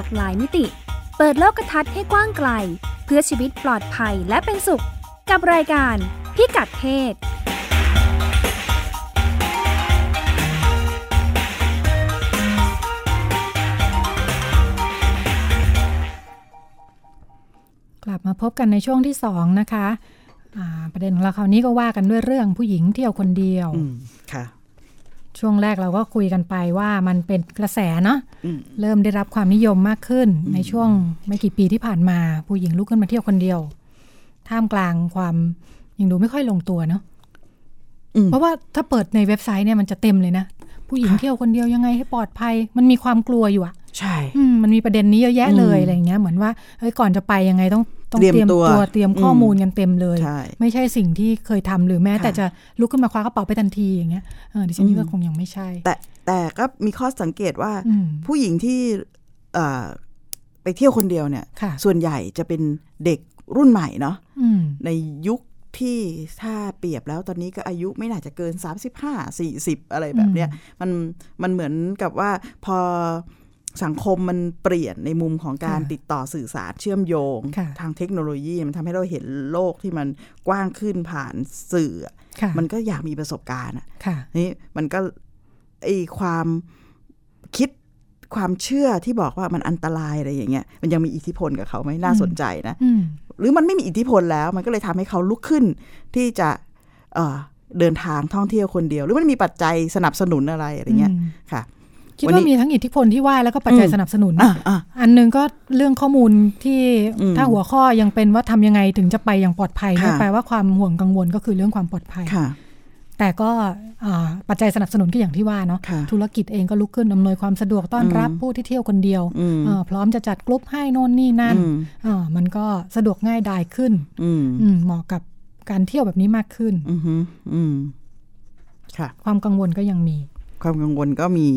า
กหลายมิติ เปิดโลกทัศน์ให้กว้างไกล เพื่อชีวิตปลอดภัยและเป็นสุข กับรายการพิกัดเพศ
กลับมาพบกันในช่วงที่สองนะคะอ่าประเด็นของเราคราวนี้ก็ว่ากันด้วยเรื่องผู้หญิงเที่ยวคนเดียว
อืมค่ะ
ช่วงแรกเราก็คุยกันไปว่ามันเป็นกระแสเนาะ
อืม
เริ่มได้รับความนิยมมากขึ้นในช่วงไม่กี่ปีที่ผ่านมา ผู้หญิงลุกขึ้นมาเที่ยวคนเดียว ท่ามกลางความยังดูไม่ค่อยลงตัวเนาะ
อืม
เพราะว่าถ้าเปิดในเว็บไซต์เนี่ยมันจะเต็มเลยนะ ผู้หญิงเที่ยวคนเดียวยังไงให้ปลอดภัย มันมีความกลัวอยู่อะ
ใช่
อืมมันมีประเด็นนี้เยอะแยะเลย
อืม
อะไรอย่างเงี้ยเหมือนว่าเฮ้ยก่อนจะไปยังไงต้องต้อง
เตรียม
เตรียม
ตัว
ตัวเตรียมข้ออ
ม
มูลกันเต็มเลย
ใช่
ไม่ใช่สิ่งที่เคยทำหรือแม้ แต่
ค่ะ
จะลุกขึ้นมาคว้ากระเป๋าไปทันทีอย่างเงี้ยเออดิฉัน
อืม
ว่าคงยังไม่ใช่
แต่แต่ก็มีข้อสังเกตว่า
อืม
ผู้หญิงที่เอ่อไปเที่ยวคนเดียวเนี่ย
ค่ะ
ส่วนใหญ่จะเป็นเด็กรุ่นใหม่เนาะ
อืม
ในยุคที่ถ้าเปรียบแล้วตอนนี้ก็อายุไม่น่าจะเกิน 35 40 อะไรแบบเนี้ยมันมันเหมือนกับว่าพอ สังคมมันเปลี่ยนในมุมของการ
ค่ะ
ติดต่อสื่อสารเชื่อมโยง
ค่ะ
ทางเทคโนโลยี มันทำให้เราเห็นโลกที่มันกว้างขึ้นผ่านสื่ออะ
ค่ะ
มันก็อยากมีประสบการณ์อะ
ค่ะ
นี่มันก็ไอความคิดความเชื่อที่บอกว่ามันอันตรายอะไรอย่างเงี้ยมันยังมีอิทธิพลกับเขาไหมน่าสนใจนะ
อืม
หรือมันไม่มีอิทธิพลแล้ว มันก็เลยทำให้เขาลุกขึ้นที่จะเอ่อเดินทางท่องเที่ยวคนเดียว หรือมันมีปัจจัยสนับสนุนอะไรอะไรเงี้ย
อืม
ค่ะ
คิด
วัน
ว่า
นี้
มีทั้งอิทธิพลที่ว่าแล้วก็ปัจจัย
อืม
สนับสนุน
อะอะ
อันหนึงก็เรื่องข้อมูลที่
อืม
ถ้าหัวข้อยังเป็นว่าทำยังไงถึงจะไปอย่างปลอดภัยเนี่ย
ค่ะ
แปลว่าความห่วงกังวลก็คือเรื่องความปลอดภัย
ค่ะ
แต่ก็อ่าปัจจัยสนับสนุนก็อย่างที่ว่าเนาะ
ค่ะ
ธุรกิจเองก็ลุกขึ้นอำนวยความสะดวกต้อนรับ
อืม
ผู้ที่เที่ยวคนเดียว
อืม
เอ่อพร้อมจะจัดกลุ่มให้โน่นนี่นั่น
อืม
อ่ามันก็สะดวกง่ายดายขึ้น
อืม
อืมเหมาะกับการเที่ยวแบบนี้มากขึ้น
อือฮึอืมค่ะ
ความกังวลก็ยังมี
ความกังวลก็มี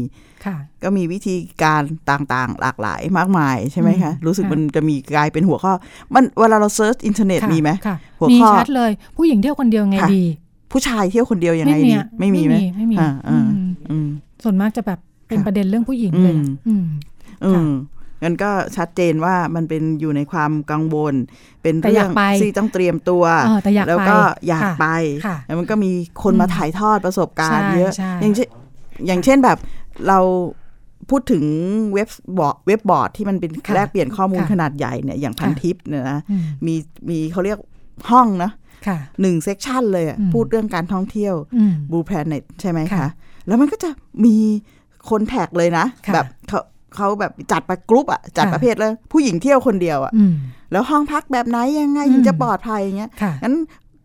ค่ะ
ก็มีวิธีการต่างๆ หลากหลายมากมายใช่ไหมคะ
อืม
รู้สึก
ค่ะ
มันจะมีกลายเป็นหัวข้อ มันเวลาเรา search อินเทอร์เน็ต
ค่ะ
มีไหม
ค่ะ
หัว
มี
ข้อ
ชัดเลย ผู้หญิงเที่ยวคนเดียวไง
ค่ะ
ดี
ผู้ชายเที่ยวคนเดียวยังไง
ไม่มี
ดี
อะ
ไม่มีไหม
ไม่มีไม่มี
อ่าอ่า
อืม
อืม
ส่วนมากจะแบบเป็น
ค่ะ
ประเด็นเรื่องผู้หญิงเลยอะ
อืม
อืม
อืมงั้นก็ชัดเจนว่ามันเป็นอยู่ในความกังวล เป็น
แต่
เรื่
อยากไป
ที่ต้องเตรียมตัว
เออแต่อยาก
แล้วก็
ไป
อยาก
ค่ะ
ไป
ค่ะ
แล้วมันก็มีคนมาถ่ายทอดประสบการณ์
ใช่
เยอะ
ใช่
อย่างเช่น อย่างเช่นแบบเราพูดถึงเว็บบอร์ดเว็บบอร์ดที่มันเป็น
ค่ะ
แลกเปลี่ยนข้อมูล
ค่ะ
ขนาดใหญ่เนี่ยอย่างพัน
ค่ะ
ทิปเนี่ยนะ
อืม
มีมีเขาเรียกห้องนะ
ค่ะ
หนึ่ง section เลยอะ
อืม
พูดเรื่องการท่องเที่ยว
อืม
Blue Planet ใช่ไหม
ค่ะ
คะแล้วมันก็จะมีคน tag เลยนะ
ค่ะ
แบบเขาเขาแบบจัดไปกรุ๊ปอะจัด
ค่ะ
ประเภทแล้วผู้หญิงเที่ยวคนเดียวอะ
อืม
แล้วห้องพักแบบไหนยังไง
อืม
ถึงจะปลอดภัยอย่างเงี้ย
ค่ะ
งั้น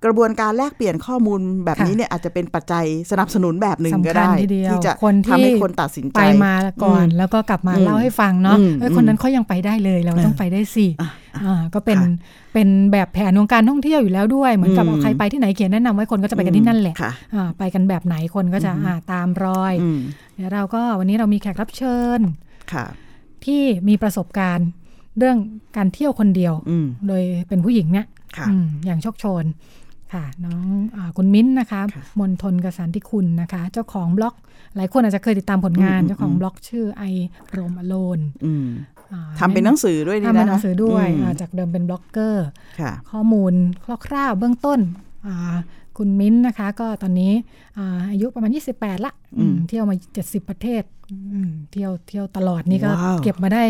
กระบวนการแลกเปลี่ยนข้อมูลแบบนี้
ค่ะ
เนี่ยอาจจะเป็นปัจจัยสนับสนุนแบบหนึ่งก็
สำคัญ
ได้
ทีเดียว
ที่จะ
คนที่
ทำให้คนตัดสินใจ
ไปมาก่อน
อืม
แล้วก็กลับมา
อืม
เล่าให้ฟังเนาะ
อืม
เอ้ยคนนั้นเขายังไปได้เลยเราต้องไปได้สิอ่าก็เป็นเป็นแบบแผนของการท่องเที่ยวอยู่แล้วด้วย เหมือนกับ
อืม
เอาใครไปที่ไหนเขียนแนะนำไว้คนก็จะไปกันที่นั่นแหละ
ค่ะ
อ่าไปกันแบบไหนคนก็จะ
อืม
อ่าตามรอย
อืม
เดี๋ยวเราก็วันนี้เรามีแขกรับเชิญ
ค่ะ
ที่มีประสบการณ์เรื่องการเที่ยวคนเดียว
อืม
โดยเป็นผู้หญิงเนี่ย
ค่ะ
อืมอย่างโชกโชน ค่ะน้องอาคุณมิ้นท์นะคะ
ค่ะ
มณฑล กสานติกุลนะคะ เจ้าของบล็อก หลายคนอาจจะเคยติดตามผลงาน
อืม
เจ้าของ
อืม
บล็อกชื่อ I Roam Alone อื
มทำเป็นหนังสือด้วยนี่
ทำเป็น
นะ
หนังสือด้วย
อืม
อ่าจากเดิมเป็นบล็อกเกอร์
ค่ะ
ข้อมูลคร่าวๆเบื้องต้นอ่าคุณมิ้นท์นะคะ ก็ตอนนี้อาอายุประมาณ 28 ละ
อืม
อืมเที่ยวมา 70 ประเทศอืมเที่ยวเที่ยวตลอดนี่ก็
ว้าว
เก็บมาได้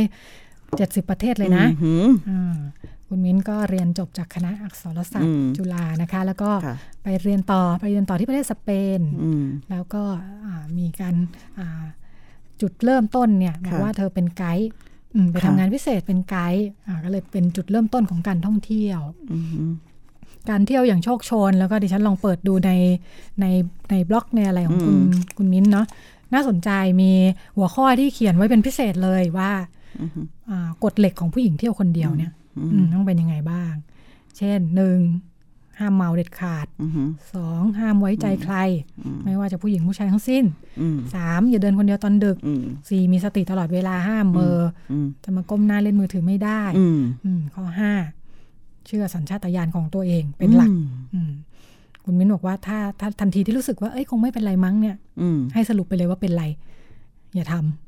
70 ประเทศเลยนะ
อืม
อ่า คุณมิ้นก็เรียนจบจากคณะอักษรศาสต
อื
ร์
ม
จุฬานะคะ แล้วก็
ค่ะ
ไปเรียนต่อไปเรียนต่อที่ประเทศสเปน
อืม
แล้วก็อ่ามีการอ่าจุดเริ่มต้นเนี่ยบอก
ค่ะ
ว่าเธอเป็นไกด์อืมไป
ค่ะ
ทำงานพิเศษเป็นไกด์อ่าก็เลยเป็นจุดเริ่มต้นของการท่องเที่ยว
อืม
การเที่ยวอย่างโชคโชน แล้วก็ดิฉันลองเปิดดูในในในบล็อกในอะไรของคุณ
อืม
คุณมิ้นท์เนาะน่าสนใจมีหัวข้อที่เขียนไว้เป็นพิเศษเลยว่า
อืม
อ่ากฎเหล็กของผู้หญิงเที่ยวคนเดียวเนี่ยอืมต้องเป็นยังไงบ้าง เช่นหนึ่งห้ามเมาเด็ดขาด
อืม
สองห้ามไว้ใจใคร
อืม
ไม่ว่าจะผู้หญิงผู้ชายทั้งสิ้น
อืม
สามอย่าเดินคนเดียวตอนดึก
อืม
สี่มีสติตลอดเวลาห้ามเมออ
อืม
จะมาก้มหน้าเล่นมือถือไม่ได้
อืม
อืมข้อห้าเชื่อสัญชาตญาณของตัวเองเป็นหลัก
อืม
อืมคุณมิ้นบอกว่าถ้าถ้าทันทีที่รู้สึกว่าเอ้ยคงไม่เป็นไรมั้งเนี่ย
อืม
ให้สรุปไปเลยว่าเป็นไร อย่าทำ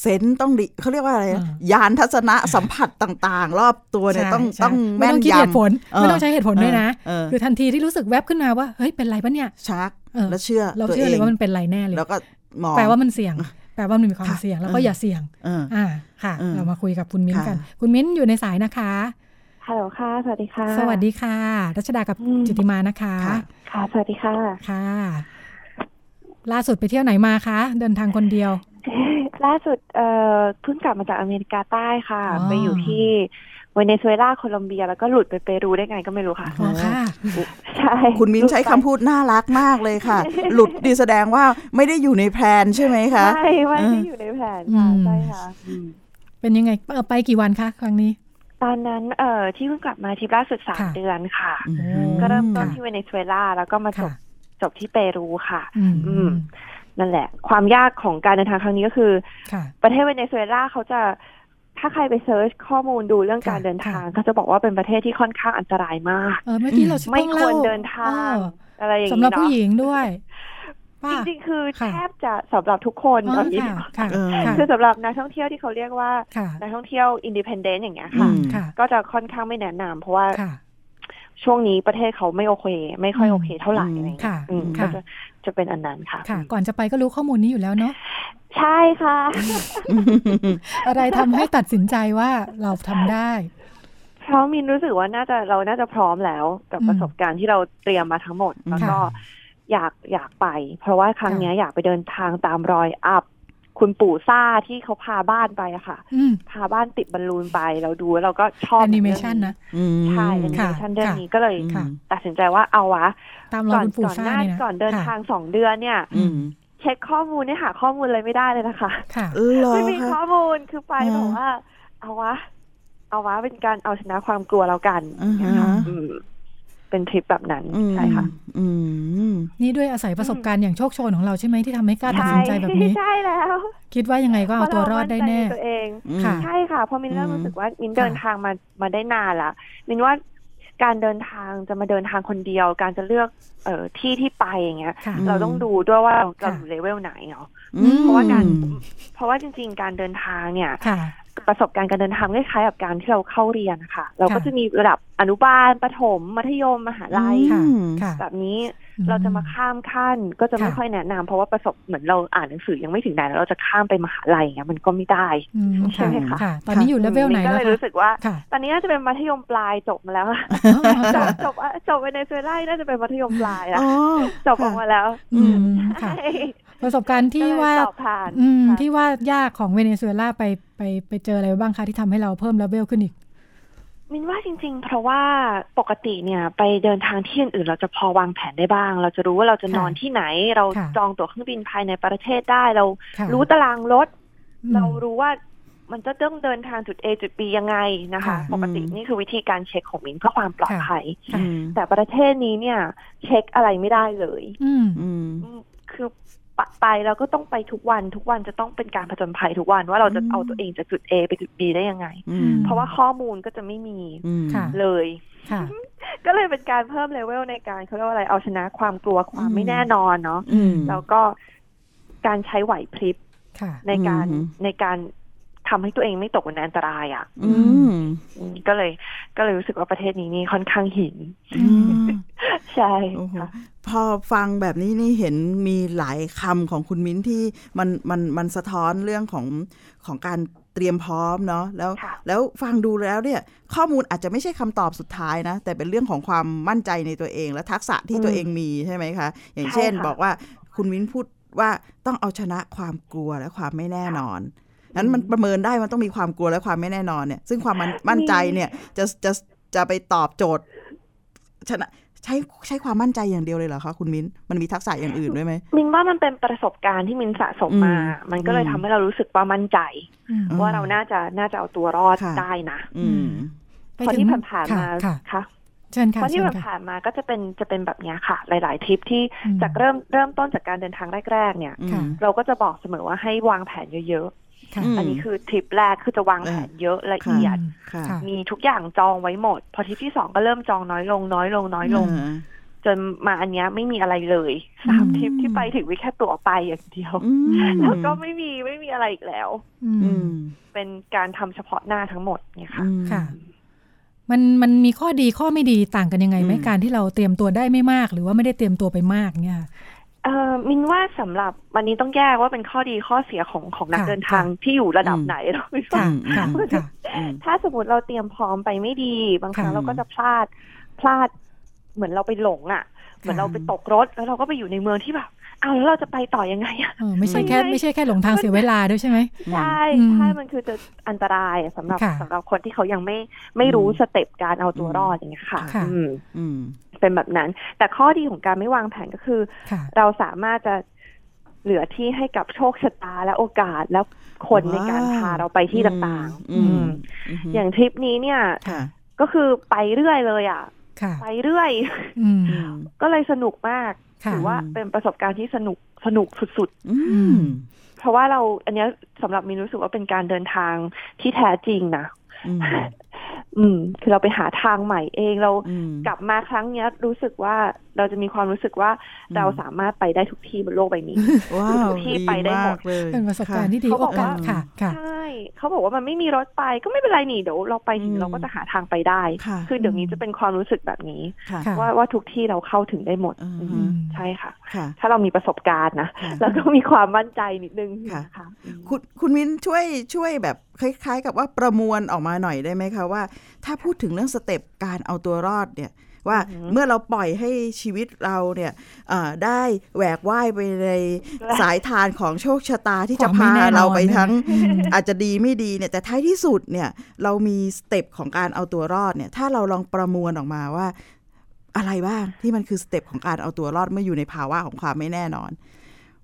เซนส์ต้องดิเขาเรียกว่าอะไรนะ
อ่า
ยานทัศนะสัมผัสต่างๆ รอบตัวเนี่ย
ใช่
ต้อง
ใช่
ต้อง
ไม่
แม่น
ต้องคิด
ยำ
เหตุผลไม่ต้องใช้เหตุผลด้วยนะ
เออ
คือทันทีที่รู้สึกแวบขึ้นมาว่าเฮ้ยเป็นไรปะเนี่ย
ชัก
เออ
แล้วเชื่อ
เรา
ตัว
เชื่อเลย
ง
ว่ามันเป็นไรแน่เลย
แล้วก็มอง
แปลว่ามันเสี่ยงแปลว่ามันมีความ
ค่ะ
เสี่ยงแล้วก็
เออ
อ
อ
ย่าเสี่ยง
เออ
อ่าค่ะ
เออ
เรามาคุยกับคุณมิ้น
ค่ะ
กัน คุณมิ้นอยู่ในสายนะคะ
ฮัลโหลค่ะ สวัสดีค่ะ
สวัสดีค่ะ รัชดากับ
อืม
จิติมานะคะ
ค่ะ
ค่ะ สวัสดีค่ะ
ค่ะ ล่าสุดไปเที่ยวไหนมาคะ เดินทางคนเดียว
ล่าสุดเอ่อเพิ่งกลับมาจากอเมริกาใต้ค่ะ
อ๋อ
ไปอยู่ที่เวเนซุเอลาโคลอมเบีย แล้วก็หลุดไปเปรูได้ไงก็ไม่รู้ค่ะ
อ๋อค่ะ
ใช่
คุณมิ้นใช้คำพูดน่ารักมากเลยค่ะ หลุดดีแสดงว่าไม่ได้อยู่ใน plan ใช่ไหมคะ
ไม่ไม่
เออ
ได้อยู่ในแผนค่ะ
อืม
ใช่ค่ะอืม
เป็นยังไงเออไปกี่วันคะครั้งนี้
ไตอนนั้นเอ่อที่เพิ่งกลับมาทริปล่าสุดสาม
ค่ะ
เดือนค่ะ
อืม
ก็เริ่มต้น
ค่ะ
ที่เวเนซุเอลาแล้วก็มาจบ
ค่ะ
จบที่เปรูค่ะ
อืม
อืม นั่นแหละ ความยากของการเดินทางครั้งนี้ก็คือ
ค่ะ
ประเทศเวเนซุเอลาเขาจะถ้าใครไป search ข้อมูลดูเรื่อง
ค่ะ
การเดินทาง
ค่ะ
เขาจะบอกว่าเป็นประเทศที่ค่อนข้างอันตรายมาก
เออเมื่อกี้เรา
ไม่
ต้อง
คว
เล่าร
เดินทาง
เออ
อะไรอย่าง
สำ
นี้
หรับผู้
เนาะ
หญิงด้วยป่ะ
จริงๆ คือ
ค่ะ
แทบจะสำหรับทุกคน
อ๋อ
เอาอย่างนี้
ค่ะค่ะ
เออ
ค่ะ
คือสำหรับนักท่องเที่ยวที่เขาเรียกว่า
ค่ะ
นักท่องเที่ยวอินดิเพนเดนต์อย่างเงี้ย
อื
ค่ะ
มค่ะ
ก็จะค่อนข้างไม่แนะนำเพราะว่า
ค่ะ
ช่วงนี้ประเทศเขาไม่โอเค ไม่ค่อยโอเคเท่าไหร่
อืม
อะไรเงี้
ค่ะ
ยอืม
ค่ะ
ก็จะจะเป็นอันนั้นค่ะ
ค่ะ ก่อนจะไปก็รู้ข้อมูลนี้อยู่แล้วเนาะ
ใช่ค่ะ
อะไรทำให้ตัดสินใจว่าเราทำได้
เพราะมิ้นรู้สึกว่าน่าจะเราน่าจะพร้อมแล้วกับ
อืม
ประสบการณ์ที่เราเตรียมมาทั้งหมดแล้วก็อยากอยากไป เพราะว่าครั้ง
ค่ะ
เนี้ยอยากไปเดินทางตามรอย Up คุณปู่ซ่าที่เขาพาบ้านไปอะค่ะ
อืม
พาบ้านติดบอลลูนไปเราดูแล้วเราก็ชอบ
แอนิเมชันเรื่
อง
นะ
อืม
ใช่แอนิเมชัน
ค่ะ
เรื่องนี้ก็เลย
ค่ะ
ตัดสินใจว่าเอาวะ
ตามรอยคุณปู่
ก่อน
ซ่า
หน้า
เนี่ยนะ
ก่อนเดิน
ค่ะ
ทางสองเดือนเนี่ย
อืม
เช็คข้อมูลเนี่ยหาข้อมูลอะไรไม่ได้เลยนะคะ
ค่ะ
เออเหรอ
ไม่มี
คะ
ข้อมูลคือไป
อ่า
บอกว่า เอาวะ เอาวะเป็นการเอาชนะความกลัวแล้วกัน
อือฮะ
นะคะอืม เป็นทริปแบบนั้น
อืม
ใช่ค่ะ
อืม
นี่ด้วยอาศัยประสบการณ์อย่างโชคโชนของเราใช่ไหมที่ทำให้กล้าตัดสินใจแบบนี้
ใช่แล้ว
คิดว่ายังไงก็เอาตัวรอดได้แน่
เพราะเรามั่นใจในตัวเอง
ค่ะ
ใช่ค่ะเพราะมินเริ่ม
อืม
รู้สึกว่ามินเดินทางมามาได้นานละมินว่าการเดินทางจะมาเดินทางคนเดียว การจะเลือกเอ่อที่ที่ไปอย่างเงี้ย
ค่ะ
เราต้องดูด้วยว่าเรา
ค่ะ
อยู่เลเวลไหนเนาะ
อืม
เพราะว่าการเพราะว่าจริง ๆ การเดินทางเนี่ย
ค่ะ
ประสบการณ์การเดินทางคล้ายๆกับการที่เราเข้าเรียนนะคะเราก็
ค่ะ
จะมีระดับอนุบาลประถม มัธยมมหาลัย
ค่ะค่ะ
แบบนี้
อืม
เราจะมาข้ามขั้นก็จะไม่
ค่ะ
ค่อยแนะนำเพราะว่าประสบเหมือนเราอ่านหนังสือยังไม่ถึงไหนแล้วเราจะข้ามไปมหาลัยอย่างเงี้ยมันก็ไม่ได้
อืม
ใช่
ค่ะ
ไหมคะ
ค่ะตอนนี้อยู่เลเวลไหน
ก็
แล้ว
เลย
คะ
รู้สึกว่า
ค่ะ
ตอนนี้น่าจะเป็นมัธยมปลายจบมาแล้ว
อ๋อ
จ
ค่ะ
บจบอะจบเวเนซุเอลาน่าจะเป็นมัธยมปลายละ
อ๋อ
จบออกมาแล้ว
อืมค่ะ
ใช่
ประสบการณ์ที่ว่า
ก็เลยสอบผ่าน
อืม
ค่ะ
ที่ว่ายากของเวเนซุเอลาไปไปไปเจออะไรบ้างคะที่ทำให้เราเพิ่มเลเวลขึ้นอีก
มินว่าจริง ๆ เพราะว่าปกติเนี่ยไปเดินทางที่อื่นๆเราจะพอวางแผนได้บ้าง เราจะรู้ว่าเราจะนอนที่ไหน เรา
ค่ะ
จองตั๋วเครื่องบินภายในประเทศได้เรา
ค่ะ
รู้ตารางรถ
อืม
เรารู้ว่ามันจะต้องเดินทางจุด A จุด B ยังไงนะคะ
ค่ะ
ปกติ
อืม
นี่คือวิธีการเช็คของมินเพื่อความปลอดภัย
ค่ะ
อืม
แต่ประเทศนี้เนี่ย เช็คอะไรไม่ได้เลย
อืม
อืม
อืมคือ ปะไปเราก็ต้องไปทุกวัน ทุกวันจะต้องเป็นการผจญภัยทุกวันว่าเราจะ
อืม
เอาตัวเองจากจุด A ไปจุด B ได้ยังไง
อืม
เพราะว่าข้อมูลก็จะไม่มี
อืม
ค่ะ
เลย
ค่ะ
ก็เลยเป็นการเพิ่มเลเวลในการเขาเรียกว่าอะไรเอาชนะความกลัวความ
อืม
ไม่แน่นอนเนาะ
อืม
แล้วก็การใช้ไหวพริบ
ค่ะ
ในการ
อืม
ในการ ทำให้ตัวเองไม่ตกในอันตรายอะ่ะ
อืม
อืมก็เลย ก็เลยรู้สึกว่าประเทศนี้นี่ค่อนข้างหิน
อืม
ใช่
โอ้โห
ค่ะ
พอฟังแบบนี้นี่เห็นมีหลายคำของคุณมิ้นที่มันมันมันสะท้อนเรื่องของของการเตรียมพร้อมเนาะแล้ว
ค่ะ
แล้วฟังดูแล้วเนี่ย ข้อมูลอาจจะไม่ใช่คำตอบสุดท้ายนะ แต่เป็นเรื่องของความมั่นใจในตัวเอง และทักษะที่ตัวเองมีใช่ไหมคะ อย่างเช่น
ใช่ค่ะ
บอกว่าคุณมิ้นพูดว่าต้องเอาชนะความกลัวและความไม่แน่นอน นั้นมันประเมินได้มันต้องมีความกลัวและความไม่แน่นอนเนี่ย ซึ่งความมั่นมั่นใจเนี่ยจะจะจะไปตอบโจทย์ชนะใช้ใช้ความมั่นใจอย่างเดียวเลยเหรอคะคุณมิ้น มันมีทักษะอย่างอื่นด้วยไหม
มินว่ามันเป็นประสบการณ์ที่มินสะสมมา
อืม
มันก็เลย
อืม
ทำให้เรารู้สึกว่ามั่นใจ
อืม
ว่าเราน่าจะน่าจะเอาตัวรอด
ค่ะ
ได้นะ
อืม
เพราะที่ผ่านๆมา
ค่ะ
ค่ะ
เชิญ
เพ
ค่ะ
ราะที่
เชิญค่ะ
ผ่านๆมาก็จะเป็นจะเป็นแบบเนี้ยค่ะ หลาย ๆทริปที่
อืม
จากเริ่มเริ่มต้นจากการเดินทางแรก ๆ เนี่ย
ค่ะ
เราก็จะบอกเสมอว่าให้วางแผนเยอะ
ค่ะ
อืม
ๆอันนี้คือทริปแรกคือจะวางแผนเยอะละเอียด
ค่ะ
ค่ะ
มีทุกอย่างจองไว้หมด พอทริปที่สองก็เริ่มจองน้อยลงน้อยลงน้อยลง
อ่า
จนมาอันเนี้ยไม่มีอะไรเลยสาม
อืม
ทริปที่ไปถึงวิแค่ตั๋วไปอย่างเดียว
อืม
แล้วก็ไม่มีไม่มีอะไรอีกแล้ว
อื
อื
ม
ม
เป็นการทำเฉพาะหน้าทั้งหมดเนี่ยค่ะ
อืม
ค่ะ มันมันมีข้อดีข้อไม่ดีต่างกันยังไงไหม
อืม
การที่เราเตรียมตัวได้ไม่มาก หรือว่าไม่ได้เตรียมตัวไปมากเนี่ย
เออมินว่าสำหรับวันนี้ต้องแยกว่าเป็นข้อดีข้อเสียของของนัก
ค่ะ
เดินทางที่อยู่ระดับ
อืม
ไหนเราไม่ว่า
ค่ะค่ะค่ะ
อืม
ถ้าสมมติเราเตรียมพร้อมไปไม่ดี บางครั้ง
ค่ะ
เราก็จะพลาดพลาด เหมือนเราไปหลงอะ เหมือนเราไปตกรถแล้วเราก็ไปอยู่ในเมืองที่แบบอ้าวแล้วเราจะไปต่อยังไงอะ
เออไม่ใช่แค่
ไม่ได้
ไม่ใช่แค่หลงทางเสียเวลาด้วยใช่ไหม
ใช่
อืม
ใช่มันคือจะอันตรายอะสำหรับ
ค่ะ
สำหรับคนที่เขายังไม่ไม่รู้
อืม
สเต็ปการเอาตัวรอดอย่างเงี้ยค่ะ
ค่ะ
อืม
อืม
เป็นแบบนั้น แต่ข้อดีของการไม่วางแผนก็คือ
ค่ะ
เราสามารถจะเหลือที่ให้กับโชคชะตาและโอกาสแล้วคนในการพาเราไปที่ต่างๆ
อืม
อืมอย่างทริปนี้เนี่ย
ค่ะ
ก็คือไปเรื่อยเลยอะ
ค่ะ
ไปเรื่อย
อืม
ก็เลยสนุกมาก
ค่ะ
ถือว่าเป็นประสบการณ์ที่สนุกสนุกสุด
อืม
ๆเพราะว่าเราอันเนี้ยสำหรับมินรู้สึกว่าเป็นการเดินทางที่แท้จริงนะ
อืม
อืม คือเราไปหาทางใหม่เองเรา
อืม
กลับมาครั้งเนี้ย รู้สึกว่าเราจะมีความรู้สึกว่าเราสามารถไปได้ทุกที่บนโลกใบนี้
ว้า
คือ
ว
ทุกที่
ดี
ไปได้หม
มา
ด
กเลย
เป็นประสบการณ์ที่ดี
เขา
โอ
บอก
กา
ว่า
สค่ะค่ะ
ใช่เขาบอกว่ามันไม่มีรถไปก็ไม่เป็นไรนี่เดี๋ยวเราไปถึงเราก็จะหาทางไปได้
ค่ะ
คือเดี๋ยวนี้จะเป็นความรู้สึกแบบนี้
ค่ะ
ค่ะ
ว่าว่าทุกที่เราเข้าถึงได้หมด
อืม
อืมใช่ค่ะ
ค่ะ
ถ้าเรามีประสบการณ์นะ
ค่ะ
แล้วก็มีความมั่นใจนิดนึง
ค่ะ
ค่ะ
คุณคุณมิ้นช่วยช่วยแบบคล้าย ๆ กับว่าประมวลออกมาหน่อยได้ไหมคะว่า ถ้าพูดถึงเรื่อง step การเอาตัวรอดเนี่ยว่าเมื่อเราปล่อยให้ชีวิตเราเนี่ยเอ่อได้แหวกว่ายไปในสายธารของโชคชะตาที่จะ
ความไม่
พา
แน่นอน
เราไปทั้ง
อืม
อาจจะดีไม่ดีเนี่ยแต่ท้ายที่สุดเนี่ยเรามี step ของการเอาตัวรอดเนี่ยถ้าเราลองประมวลออกมาว่า อะไรบ้างที่มันคือ step ของการเอาตัวรอดเมื่ออยู่ในภาวะของความไม่แน่นอน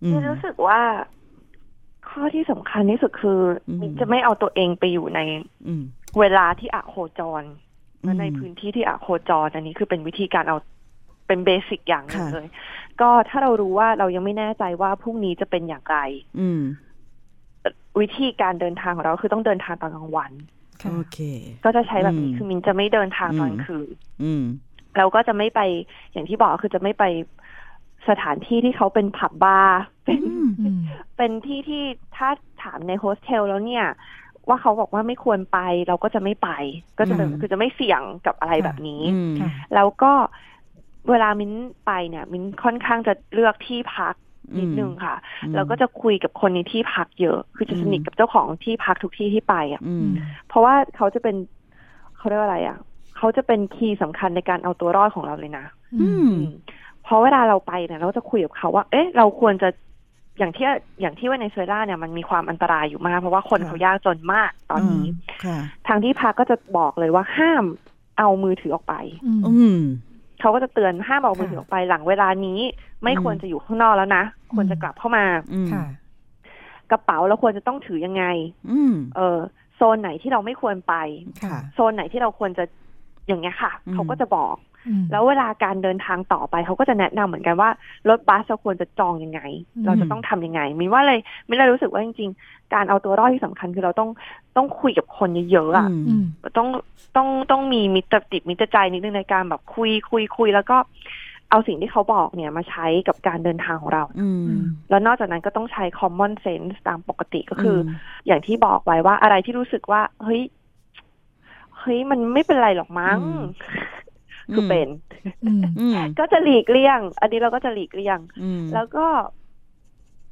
อืม
มินรู้สึกว่าข้อที่สำคัญที่สุดคืออ
ม
มินจะไม่เอาตัวเองไปอยู่ใน
อืม
เวลาที่อะโคจรและใน
อืม
พื้นที่ที่อะโคจร อันนี้คือเป็นวิธีการเอาเป็นเบสิกอย่างหนึ่ง
ค่ะ
เลย ก็ถ้าเรารู้ว่าเรายังไม่แน่ใจว่าพรุ่งนี้จะเป็นอย่างไร
อืม
วิธีการเดินทางของเราคือต้องเดินทางตอนกลางวัน
ค่ะ
โอเค
ก็จะใช้แบบนี้
อืม
คือมินจะไม่เดินทางตอนกลางคืน
อืม
เราก็จะไม่ไปอย่างที่บอกคือจะไม่ไปสถานที่ที่เขาเป็นผับบาร์เป็น
อืม
เป็นที่ที่ถ้าถามในโฮสเทลแล้วเนี่ย ว่าเขาบอกว่าไม่ควรไปเราก็จะไม่ไป ก็จะแบบ
อืม
คือจะไม่เสี่ยงกับอะไรแบบนี้
อืม
ค่ะ
แล้วก็เวลามิ้นไปเนี่ย มิ้นค่อนข้างจะเลือกที่พักนิดนึงค่ะ
อืม
แล้วก็จะคุยกับคนในที่พักเยอะ คือจะสนิทกับเจ้าของที่พักทุกที่ที่ไปอะ
อืม
เพราะว่าเขาจะเป็นเขาเรียกว่าอะไรอะเขาจะเป็นคีย์สำคัญในการเอาตัวรอดของเราเลยนะ
อืม
เพราะเวลาเราไปเนี่ยเราจะคุยกับเขาว่า เอ๊ะ เราควรจะ อย่างที่อย่างที่เวเนซุเอลาเนี่ยมันมีความอันตรายอยู่มาก เพราะว่าคน
ค่ะ
เขายากจนมากตอนนี้
ค่ะ
ทางที่พักก็จะบอกเลยว่าห้ามเอามือถือออกไป
อืม
อืม
เขาก็จะเตือนห้ามเอามือถือออกไปหลังเวลานี้ ไม่
อืม
ควรจะอยู่ข้างนอกแล้วนะควรจะกลับเข้ามา
อืม
ค่ะ
กระเป๋าเราควรจะต้องถือยังไง
อืม
เออโซนไหนที่เราไม่ควรไป
ค่ะ
โซนไหนที่เราควรจะอย่างเงี้ยค่ะ
อืม
เขาก็จะบอก
อืม
แล้วเวลาการเดินทางต่อไปเขาก็จะแนะนำเหมือนกันว่ารถบัสเราควรจะจองยังไง
อืม
เราจะต้องทำยังไงมินว่าเลยมินเลยรู้สึกว่าจริง ๆ การเอาตัวรอดที่สำคัญคือเราต้องต้องคุยกับคนเยอะๆอะ
อืม
ต้องต้องต้องมีมิตรจิตมิตรใจนิดนึงในการแบบคุยคุยคุยแล้วก็เอาสิ่งที่เขาบอกเนี่ยมาใช้กับการเดินทางของเรา
อืม
แล้วนอกจากนั้นก็ต้องใช้ common sense ตามปกติก็คืออ
ม
อย่างที่บอกไว้ว่าอะไรที่รู้สึกว่า เฮ้ย เฮ้ย มันไม่เป็นไรหรอกมั้ง
อืม
คือเป็น
อืม
อืม
ก็จะหลีกเลี่ยง อันนี้เราก็จะหลีกเลี่ยง
อืม
แล้วก็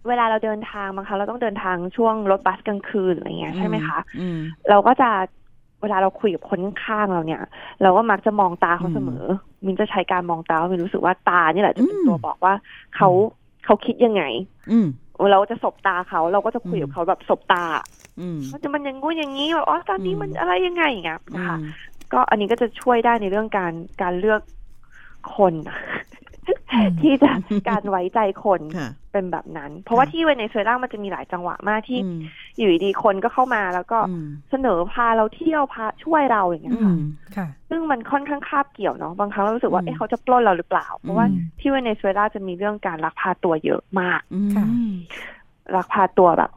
เวลาเราเดินทางบางครั้งเราต้องเดินทางช่วงรถบัสกลางคืนอะไรเงี้ยใช่ไหมคะ
อืม
เราก็จะเวลาเราคุยกับคนข้างๆเราเนี่ย เราก็มักจะมองตาเขาเสมอ มินจะใช้การมองตามินรู้สึกว่าตานี่แหละจะเป็น
อืม
ตัวบอกว่าเขาเขาคิดยังไง
อืม
เราจะสบตาเขาเราก็จะคุยกับ
อืม
เขาแบบสบตา
อืม
ว่าจะมันอยังงู้นอย่างนี้แบบอ๋อตอนนี้มัน
อืม
อะไรยังไงอย่างเงี้ยนะคะ
อืม
ก็อันนี้ก็จะช่วยได้ในเรื่องการการเลือกคน
อืม
ที่จะการไว้ใจคน
ค่ะ
เป็นแบบนั้น เพราะว่า
ค่ะ
ที่เวเนซุเอลามันจะมีหลายจังหวะมากที่
อืม
อยู่ดีๆคนก็เข้ามาแล้วก็
อืม
เสนอพาเราเที่ยวพาช่วยเราอย่างเงี้ย
อื
ค่ะ
ม
ค่ะ
ซึ่งมันค่อนข้างคาบเกี่ยวเนาะบางครั้งเรารู้สึกว่า
อืม
เอ๊ะเขาจะปล้นเราหรือเปล่า เพราะว่า
อืม
ที่เวเนซุเอลาจะมีเรื่องการลักพาตัวเยอะมาก
อืม
ค่ะ
ลักพาตัวแบบ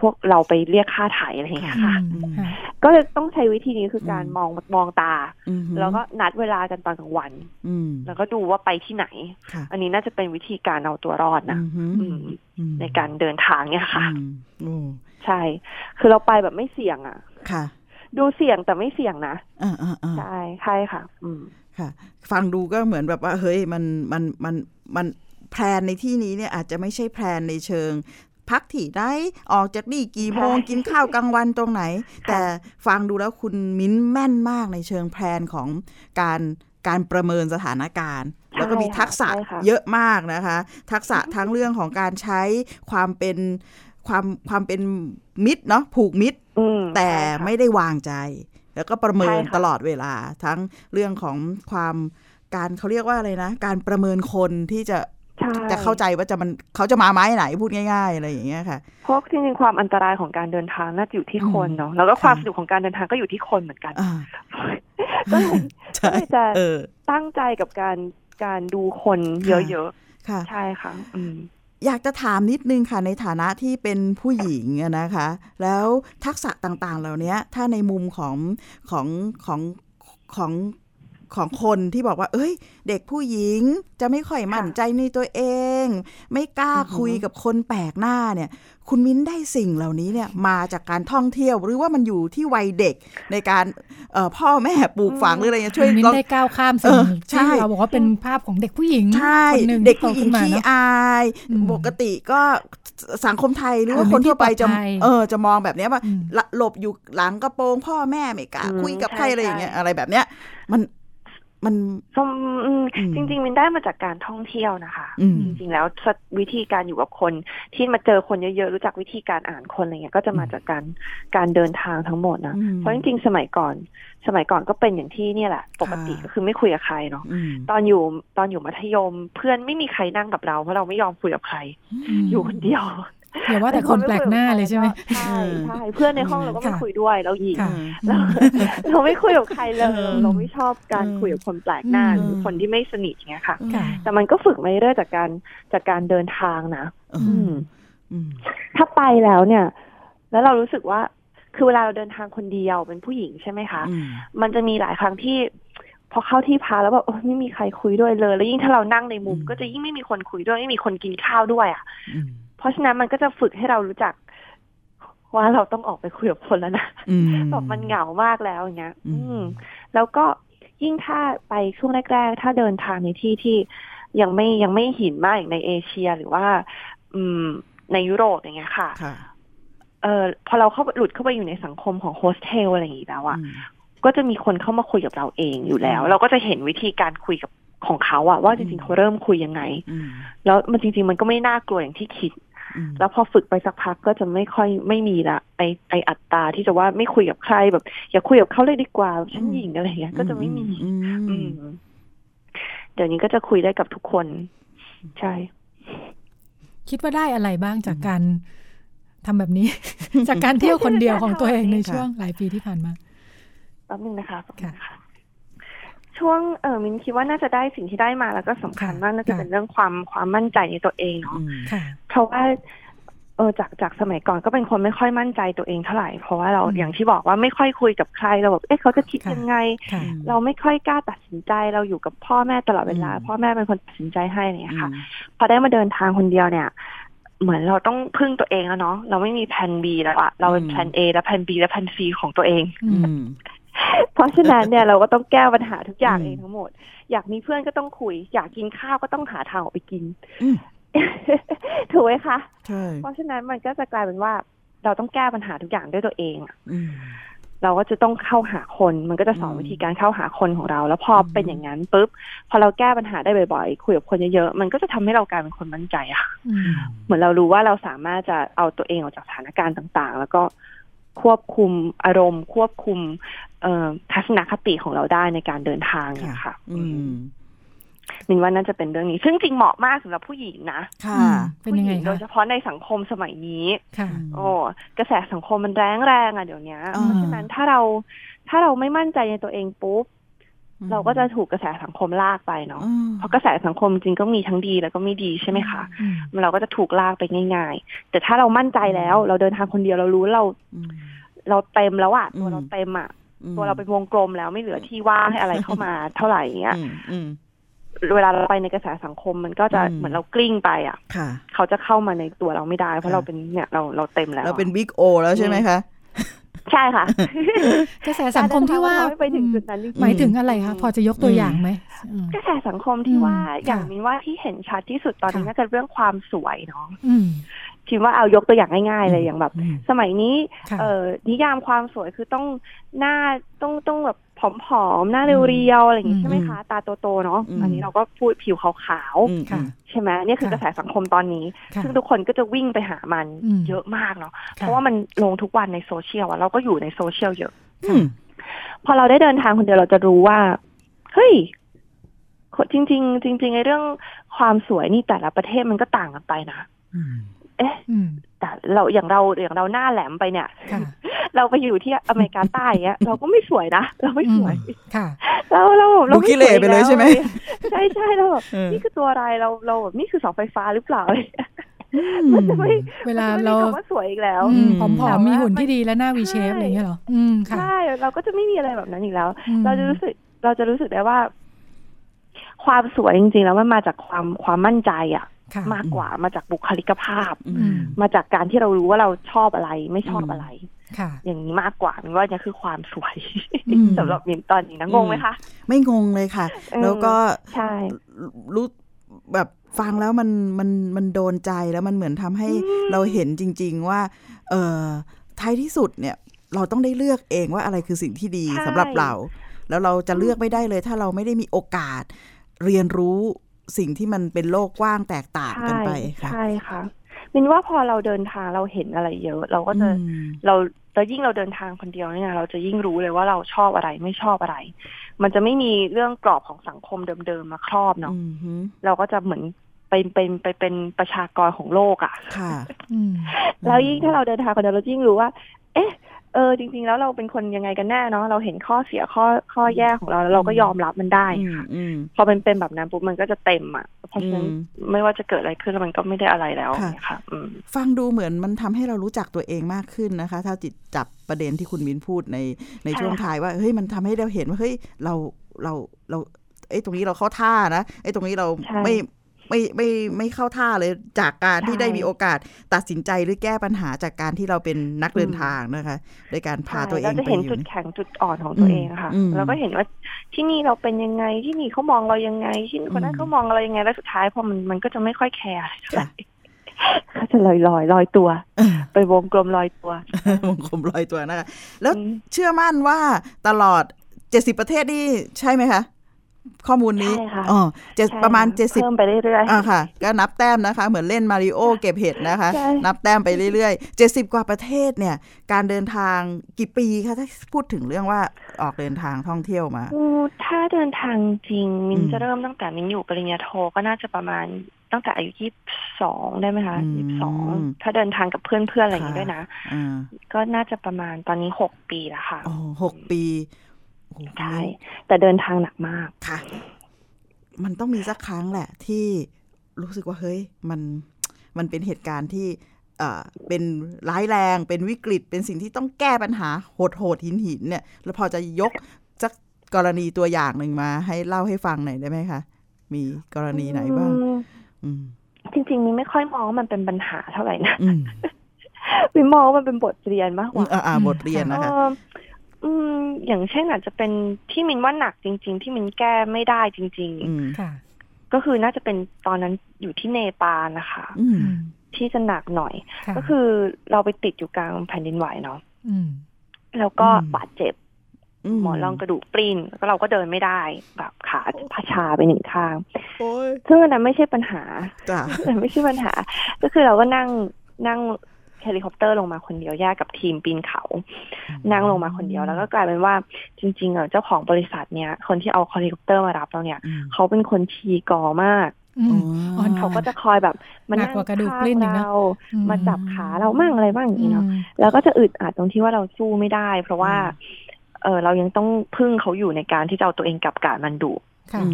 พวกเราไปเรียกค่าไถ่อะไรอย่างเงี้ยค่ะ
อืมค่ะ
ก็เลยต้องใช้วิธีนี้คือการ
อืม
มองมองตา
อืม
แล้วก็นัดเวลากันตอนกลางวัน
อืม
แล้วก็ดูว่าไปที่ไหน
ค่ะ
อันนี้น่าจะเป็นวิธีการเอาตัวรอดนะ
อืม
อืม
อืม
ในการเดินทางเนี่ยค่ะ
อืมโอ้
ใช่ คือเราไปแบบไม่เสี่ยงอะ
ค่ะ
ดูเสี่ยงแต่ไม่เสี่ยงนะ
อ่าอ่าอ่า
ใช่ใช่ค่ะ อืม
ค่ะ ฟังดูก็เหมือนแบบว่า เฮ้ยมันมันมันมันแพลนในที่นี้เนี่ยอาจจะไม่ใช่แพลนในเชิง พักที่ไหนออกจากนี่กี่โมง
ใช่
กินข้าวกลางวันตรงไหน แต่ฟังดูแล้วคุณมิ้นแม่นมากในเชิงแพลนของการการประเมินสถานการณ์ แล้วก็มีทักษะ
ใช่ค่ะ
เยอะมากนะคะ ทักษะทั้งเรื่องของการใช้ความเป็นความความเป็นมิตรเนาะผูกมิตร
อืม
แต่
ใช่ค่ะ
ไม่ได้วางใจ แล้วก็ประเมิน
ใช่ค่ะ
ตลอดเวลา ทั้งเรื่องของความการเขาเรียกว่าอะไรนะ การประเมินคนที่จะ จะเข้าใจว่าจะมันเขาจะมาไม้ไหนพูดง่าย ๆ อะไรอย่างเงี้ยค่ะ
เพราะจริงๆความอันตรายของการเดินทางน่าจะอยู่ที่คนเนาะแล้วก็ความสนุกของการเดินทางก็อยู่ที่คนเหมือนกันก็เลยก็เลยจะตั้งใจกับการการดูคนเยอะๆ
ค่ะ
ใช่ค่ะอืม
อยากจะถามนิดนึงค่ะในฐานะที่เป็นผู้หญิงนะคะ แล้วทักษะต่างๆ เหล่านี้ถ้าในมุมของของของของ ของคนที่บอกว่า เอ้ย เด็กผู้หญิงจะไม่ค่อยมั่นใจในตัวเอง ไม่กล้าคุยกับคนแปลกหน้าเนี่ย คุณมิ้นได้สิ่งเหล่านี้เนี่ยมาจากการท่องเที่ยวหรือว่ามันอยู่ที่วัยเด็กในการพ่อแม่ปลูกฝังหรืออะไรช่วย
มิ้นได้ก้าวข้ามสิ่งที่เราบอกว่าเป็นภาพของเด็กผู้หญิง
คนหนึ่งเด็กผู้หญิงที่อายปกติก็สังคมไทยหรือว่าคนทั่วไปจะเออจะมองแบบนี้ว่าหลบอยู่หลังกระโปรงพ่อแม่ไม่กล้าคุยกับใครอะไรอย่างเงี้ยอะไรแบบเนี้ยมัน มัน
จริง ๆมันได้มาจากการท่องเที่ยวนะคะ จริง ๆ แล้ววิธีการอยู่กับคนที่มาเจอคนเยอะๆรู้จักวิธีการอ่านคนอะไรเงี้ยก็จะมาจากการการเดินทางทั้งหมดนะเพราะจริง ๆ สมัยก่อน สมัยก่อนก็เป็นอย่างที่เนี่ยแหละ ปกติก็คือไม่คุยกับใครเนาะตอนอยู่ตอนอยู่มัธยม เพื่อนไม่มีใครนั่งกับเราเพราะเราไม่ยอมคุยกับใคร อยู่คนเดียว
อย่าว่าแต่คนแปลกหน้าเลยใช่ไหม
ใช่ใช่เพื่อนในห้องเราก็ไม่คุยด้วยเราหญิงเราเราไม่คุยกับใครเลยเราไม่ชอบการคุยกับคนแปลกหน้าหรือคนที่ไม่สนิทเงี้ยค่ะ แต่มันก็ฝึกมาเรื่อยจากการจากการเดินทางนะถ้าไปแล้วเนี่ย แล้วเรารู้สึกว่าคือเวลาเราเดินทางคนเดียวเป็นผู้หญิงใช่ไหมคะ มันจะมีหลายครั้งที่พอเข้าที่พักแล้วแบบไม่มีใครคุยด้วยเลย แล้วยิ่งถ้าเรานั่งในมุม ก็จะยิ่งไม่มีคนคุยด้วยไม่มีคนกินข้าวด้วยอะเพ ราะฉะนั้นมันก็จะฝึกให้เรารู้จัก ว่าเราต้องออกไปคุยกับคนแล้วนะแบบมันเหงามากแล้วอย่างเงี้ย อืม แล้วก็ยิ่งถ้าไปช่วงแรกๆ ถ้าเดินทางในที่ที่ยังไม่ยังไม่หินมากอย่างในเอเชียหรือว่า อืม ในยุโรปอย่างเงี้ยค่ะเออพอเราเข้าหลุดเข้าไปอยู่ในสังคมของโฮสเทลอะไรอย่างงี้แล้วอะก็จะมีคนเข้ามาคุยกับเราเองอยู่แล้ว เราก็จะเห็นวิธีการคุยกับของเขาอะว่าจริงๆเขาเริ่มคุยยังไง แล้วมันจริง ๆ มันก็ไม่น่ากลัวอย่างที่คิด แล้วพอฝึกไปสักพักก็จะไม่ค่อยไม่มีละไอไออัตราที่จะว่าไม่คุยกับใครแบบ อย่าคุยกับเขาเลยดีกว่าฉันหญิงอะไรเงี้ยก็จะไม่มีเดี๋ยวนี้ก็จะคุยได้กับทุกคน ใช่
คิดว่าได้อะไรบ้างจากการทำแบบนี้ จากการเที่ยวคนเดียวของตัวเองในช่วงหลายปีที่ผ่านมา
แป๊บนึงนะคะค่ะ ช่วงเออมินคิดว่าน่าจะได้สิ่งที่ได้มาแล้วก็สำคัญมากน่าจะเป็นเรื่องความความมั่นใจในตัวเองเนาะเพราะว่าเออจากจากสมัยก่อนก็เป็นคนไม่ค่อยมั่นใจตัวเองเท่าไหร่ เพราะว่าเราอย่างที่บอกว่าไม่ค่อยคุยกับใครเราแบบเอ๊ะเขาจะคิดยังไง เราไม่ค่อยกล้าตัดสินใจเราอยู่กับพ่อแม่ตลอดเวลา พ่อแม่เป็นคนตัดสินใจให้เนี่ยค่ะ พอได้มาเดินทางคนเดียวเนี่ย เหมือนเราต้องพึ่งตัวเองแล้วเนาะเราไม่มีแผน B แล้วอะเราเป็นแผน A และแผน B และแผน C ของตัวเอง เพราะฉะนั้นเนี่ยเราก็ต้องแก้ปัญหาทุกอย่างเองทั้งหมด อยากมีเพื่อนก็ต้องคุย อยากกินข้าวก็ต้องหาทางออกไปกินถูกไหมคะใช่เพราะฉะนั้นมันก็จะกลายเป็นว่า เราต้องแก้ปัญหาทุกอย่างด้วยตัวเองเราก็จะต้องเข้าหาคน มันก็จะสอนวิธีการเข้าหาคนของเรา แล้วพอเป็นอย่างนั้นปุ๊บ พอเราแก้ปัญหาได้บ่อยๆ คุยกับคนเยอะๆ มันก็จะทำให้เรากลายเป็นคนมั่นใจอะเหมือนเรารู้ว่าเราสามารถจะเอาตัวเองออกจากสถานการณ์ต่างๆ แล้วก็ ควบคุมอารมณ์ ควบคุมทัศนคติของเราได้ในการเดินทางเนี่ยค่ะมินว่าน่าจะเป็นเรื่องนี้ ซึ่งจริงเหมาะมากสำหรับผู้หญิงนะ
ค่ะ เป็นยังไง
โดยเฉพาะในสังคมสมัยนี้ ค่ะ โอ้กระแสสังคมมันแรงแรงอะเดี๋ยวนี้เพราะฉะนั้นถ้าเราถ้าเราไม่มั่นใจในตัวเองปุ๊บ เราก็จะถูกกระแสสังคมลากไปเนาะเพราะกระแสสังคมจริงก็มีทั้งดีแล้วก็ไม่ดีใช่ไหมคะเราก็จะถูกลากไปง่าย ๆ แต่ถ้าเรามั่นใจแล้ว เราเดินทางคนเดียวเรารู้เรา เราเต็มแล้วอะตัวเราเต็มอะตัวเราเป็นวงกลมแล้วไม่เหลือที่ว่างให้อะไรเข้ามาเท่าไหร่เงี้ยเวลาเราไปในกระแสสังคมมันก็จะเหมือนเรากลิ้งไปอะเขาจะเข้ามาในตัวเราไม่ได้ เพราะเราเป็นเนี่ยเราเราเต็มแล้ว
เราเป็นบิ๊กโอแล้วใช่ไหมคะ
ใช่ค่ะ
กระแสสังคมที่ว่า
ไปถึงจุดนั้น
หมายถึงอะไรคะพอจะยกตัวอย่างไหม
กระแสสังคมที่ว่าอย่างนี้ว่าที่เห็นชัดที่สุดตอนนี้น่าจะเรื่องความสวยเนาะคิดว่าเอายกตัวอย่างง่ายๆเลยอย่างแบบ สมัยนี้ เอ่อนิยามความสวยคือต้องหน้าต้องต้องแบบ ผอมๆ หน้าเรียวๆ อะไรอย่างงี้ใช่ไหมคะ ตาโตๆ เนาะ อันนี้เราก็พูดผิวขาวๆ ใช่ไหมนี่คือกระแสสังคมตอนนี้ ซึ่งทุกคนก็จะวิ่งไปหามันเยอะมากเนาะ เพราะว่ามันลงทุกวันในโซเชียลอะเราก็อยู่ในโซเชียลเยอะ พอเราได้เดินทางคนเดียวเราจะรู้ว่า เฮ้ย จริง ๆ จริงๆไอ้เรื่องความสวยนี่แต่ละประเทศมันก็ต่างกันไปนะ เอ๊ะ แต่เราอย่างเราอย่างเราหน้าแหลมไปเนี่ยเราไปอยู่ที่อเมริกาใต้เงี้ย เราก็ไม่สวยนะเราไม่สวย
ค่ะ
เราเรา
เราไม่สวยไปเลยใช่ไหม
ใช่ใช่เราแบบนี่คือตัวอะไรเราเราแบบนี่คือเสาไฟฟ้าหรือเปล่ามันจะไม่
เวลาเรา
ว่าสวยอีกแล้ว
ผอมๆมีหุ่นที่ดีและหน้าวีเชฟอะไรเงี้ยหรออืม
ค่ะใช่เราก็จะไม่มีอะไรแบบนั้นอีกแล้ว เราจะรู้สึกเราจะรู้สึกได้ว่า ความสวยจริงๆแล้วมันมาจากความความมั่นใจอะ มากกว่ามาจากบุคลิกภาพ มาจากการที่เรารู้ว่าเราชอบอะไรไม่ชอบอะไรอย่างนี้มากกว่ามินว่านี่คือความสวยสำหรับมินตอนนี้นะงงไหมคะ
ไม่งงเลยค่ะ แล้วก็
ใช่
รู้แบบฟังแล้วมันมันมันโดนใจแล้วมันเหมือนทำให้เราเห็นจริง ๆ ว่า เออท้ายที่สุดเนี่ยเราต้องได้เลือกเองว่าอะไรคือสิ่งที่ดีสำหรับเรา แล้วเราจะเลือกไม่ได้เลย ถ้าเราไม่ได้มีโอกาสเรียนรู้ สิ่งที่มันเป็นโลกกว้างแตกต่างกันไป
ค่ะ ใช่ค่ะมินว่าพอเราเดินทางเราเห็นอะไรเยอะ เราก็จะเราแล้วยิ่งเราเดินทางคนเดียวเนี่ยเราจะยิ่งรู้เลยว่าเราชอบอะไรไม่ชอบอะไร มันจะไม่มีเรื่องกรอบของสังคมเดิมๆมาครอบเนาะเราก็จะเหมือนเป็นเป็นไปเป็นประชากรของโลกอะ่ะ
ค่ะ
แล้วยิ่งถ้าเราเดินทางคนเดียวเรายิ่งรู้ว่า เอ๊ะ เออจริง ๆ แล้วเราเป็นคนยังไงกันแน่เนาะเราเห็นข้อเสียข้อข้อแย่ของเราแล้วเราก็ยอมรับมันได้ค่ะพอเป็นเป็นแบบนั้นปุ๊บมันก็จะเต็มอะเพราะฉะนั้นไม่ว่าจะเกิดอะไรขึ้นมันก็ไม่ได้อะไรแล้วค่ะ
ฟังดูเหมือนมันทำให้เรารู้จักตัวเองมากขึ้นนะคะ ถ้าจิตจับประเด็นที่คุณมินพูดในในช่วงท้ายว่าเฮ้ยมันทำให้เราเห็นว่าเฮ้ยเราเราเราไอ้ตรงนี้เราเข้าท่านะไอ้ตรงนี้เราไม่ ไม่ไม่ไม่เข้าท่าเลยจากการที่ได้มีโอกาสตัดสินใจหรือแก้ปัญหาจากการที่เราเป็นนักเดินทางนะคะโดยการพาตัวเอง
ไปอยู่เราจะเห็นจุดแข็งจุดอ่อนของตัวเองค่ะแล้วก็เห็นว่าที่นี่เราเป็นยังไงที่นี่เขามองเรายังไงที่คนนั้นเขามองเรายังไงแล้วสุดท้ายพอมันมันก็จะไม่ค่อย care อะไรเท่าไหร่เขาจะลอยลอยลอยตัว ไปวงกลมลอยตัว
วงกลมลอยตัวนะคะแล้วเชื่อมั่นว่าตลอดเจ็ดสิบประเทศนี่ใช่ไหมคะ ข้อมูลนี้อ๋อเจ็ดประมาณเจ็ดสิบ
เพิ่มไปเรื่อยๆอ่า
ค่ะ ก็นับแต้มนะคะ เหมือนเล่นมาริโอเก็บเห็ดนะคะ นับแต้มไปเรื่อยๆเจ็ดสิบกว่าประเทศเนี่ย การเดินทางกี่ปีคะถ้าพูดถึงเรื่องว่าออกเดินทางท่องเที่ยวมา
ถ้าเดินทางจริงมินจะเริ่มตั้งแต่มินอยู่ปริญญาโทก็น่าจะประมาณตั้งแต่อายุยี่สิบสองได้ไหมคะยี่สิบสองถ้าเดินทางกับเพื่อนๆอะไรอย่างนี้ด้วยนะก็น่าจะประมาณตอนนี้หกปีแล้วค่ะ
อ๋อหกปี
ใช่แต่เดินทางหนักมาก
ค่ะ มันต้องมีสักครั้งแหละ ที่รู้สึกว่าเฮ้ย มันมันเป็นเหตุการณ์ที่เอ่อเป็นร้ายแรงเป็นวิกฤต เป็นสิ่งที่ต้องแก้ปัญหาโหดโหดหินหินเนี่ย แล้วพอจะยกสักกรณีตัวอย่างหนึ่งมา ให้เล่าให้ฟังหน่อยได้ไหมคะ มีกรณีไหนบ้าง
จริง ๆ มีไม่ค่อยมองว่ามันเป็นปัญหาเท่าไหร่นะมีมองว่ามันเป็นบทเรียนมากกว่า
อ่าบทเรียนนะคะ
อืม อย่างเช่นอาจจะเป็นที่มินว่าหนักจริง ๆ ที่มินแก้ไม่ได้จริง
ๆ ค่ะ
ก็คือน่าจะเป็นตอนนั้นอยู่ที่เนปาลนะคะที่จะหนักหน่อย ก็คือเราไปติดอยู่กลางแผ่นดินไหวเนาะแล้วก็บาดเจ็บ หมอนรองกระดูกปลิ้นแล้วก็เราก็เดินไม่ได้แบบขาพาชาไปหนึ่งข้างซึ่งอันนั้นไม่ใช่ปัญหาไม่ใช่ปัญหา ก็คือเราก็นั่งนั่ง เฮลิคอปเตอร์ลงมาคนเดียวแยกกับทีมปีนเขา นั่งลงมาคนเดียวแล้วก็กลายเป็นว่าจริง ๆเจ้าของบริษัทเนี้ยคนที่เอาเฮลิคอปเตอร์มารับเราเนี่ย เขาเป็นคนทีกอมากเขาก็จะคอยแบบ
มานั่งข้าง
เรามาจับขาเรามั่งอะไรบ้างอย่างนี้เนาะแล้วก็จะอึดอัดตรงที่ว่าเราสู้ไม่ได้ เพราะว่า เออเรายังต้องพึ่งเขาอยู่ในการที่จะเอาตัวเองกับการมันดุ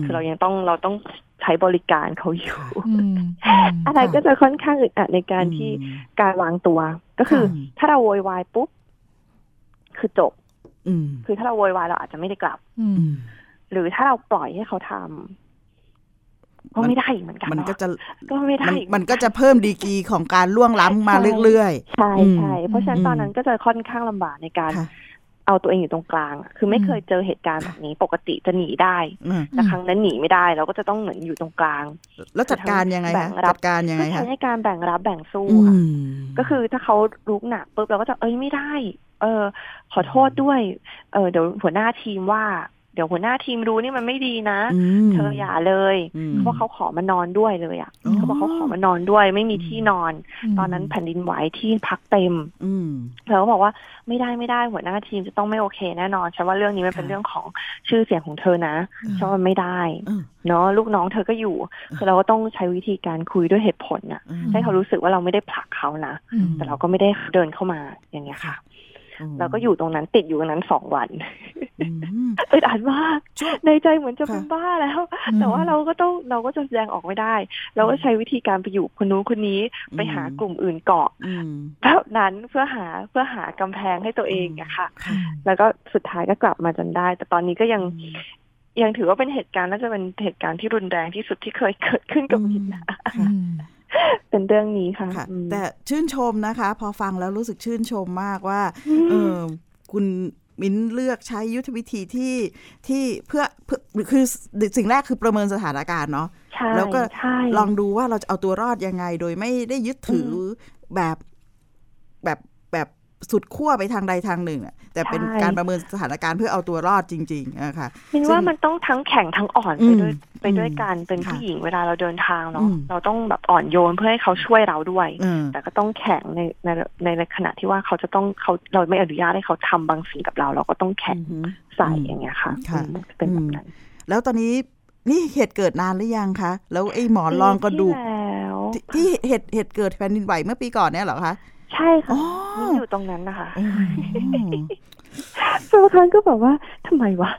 คือเรายังต้องเราต้องใช้บริการเขาอยู่ อะไรก็จะค่อนข้างอึดอัดในการที่การวางตัว ก็คือ ถ้าเราโวยวายปุ๊บ คือจบคือถ้าเราโวยวายเราอาจจะไม่ได้กลับหรือถ้าเราปล่อยให้เขาทำก็ไม่ได้เหมือนกัน
มันก็จะ
ก็ไม่ได้
มันก็จะเพิ่มดีกีของการล่วงล้ำมาเรื่อย
ๆ ใช่ใช่เพราะฉะนั้นตอนนั้นก็จะค่อนข้างลำบากในการ เอาตัวเองอยู่ตรงกลาง คือไม่เคยเจอเหตุการณ์แบบนี้ปกติจะหนีได้แต่ครั้งนั้นหนีไม่ได้ เราก็จะต้องเหมือนอยู่ตรงกลาง
แล้วจัดการยังไงคะจัดการยังไงคะ
ใช้การแบ่งรับแบ่งสู้ค่ะก็คือถ้าเขาลุกหนักปุ๊บเราก็จะเอ้ยไม่ได้ เออขอโทษด้วย เออเดี๋ยวหัวหน้าทีมว่า เดี๋ยวหัวหน้าทีมรู้นี่มันไม่ดีนะ เธออย่าเลยเพราะเขาขอมานอนด้วยเลยอะเขาบอกเขาขอมานอนด้วย ไม่มีที่นอน ตอนนั้นแผ่นดินไหวที่พักเต็มแล้วก็บอกว่าไม่ได้ไม่ได้หัวหน้าทีมจะต้องไม่โอเคแน่นอนฉันว่าเรื่องนี้มันเป็นเรื่องของชื่อเสียงของเธอนะฉันว่าไม่ได้เนาะลูกน้องเธอก็อยู่คือเราก็ต้องใช้วิธีการคุยด้วยเหตุผลน่ะ ให้เขารู้สึกว่าเราไม่ได้ผลักเขานะแต่เราก็ไม่ได้เดินเข้ามาอย่างเงี้ยค่ะ เราก็อยู่ตรงนั้นติดอยู่ตรงนั้นสองวันอึดอัดมากในใจเหมือนจะเป็นบ้าแล้ว แต่ว่าเราก็ต้องเราก็จะแสดงออกไม่ได้ เราก็ใช้วิธีการไปอยู่คนนู้นคนนี้ไปหากลุ่มอื่นเกาะแบบนั้นเพื่อหาเพื่อหากำแพงให้ตัวเองอะค่ะ แล้วก็สุดท้ายก็กลับมาจนได้ แต่ตอนนี้ก็ยังยังถือว่าเป็นเหตุการณ์น่าจะเป็นเหตุการณ์ที่รุนแรงที่สุดที่เคยเกิดขึ้นกับมินนะ เป็นเรื่องนี้ค่ะ
แต่ชื่นชมนะคะ พอฟังแล้วรู้สึกชื่นชมมากว่า เออคุณมิ้นเลือกใช้ยุทธวิธีที่ที่เพื่อเพื่อคือสิ่งแรกคือประเมินสถานการณ์เนาะแล้วก็ลองดูว่าเราจะเอาตัวรอดยังไง โดยไม่ได้ยึดถือแบบแบบแบบ สุดขั้วไปทางใดทางหนึ่งแต่เป็นการประเมินสถานการณ์เพื่อเอาตัวรอดจริงๆนะคะ
มินว่ามันต้องทั้งแข็งทั้งอ่อนไปด้วยไปด้วยกันเป็นผู้หญิงเวลาเราเดินทางเนาะเราต้องแบบอ่อนโยนเพื่อให้เขาช่วยเราด้วย แต่ก็ต้องแข็งในในในขณะที่ว่าเขาจะต้องเขาเราไม่อนุญาตให้เขาทำบางสิ่งกับเรา เราก็ต้องแข็งใส่อย่างเงี้ยค่ะเป็นแบบนั้น
แล้วตอนนี้นี่เหตุเกิดนานหรือยังคะ แล้วไอ้หมอนรองกระดูกที่เหตุเหตุเกิดแผ่นดินไหวเมื่อปีก่อนเนี่ยเหรอคะ
ใช่ค่ะอยู่ตรงนั้นนะคะบางครั้งก็แบบว่าทำไมวะ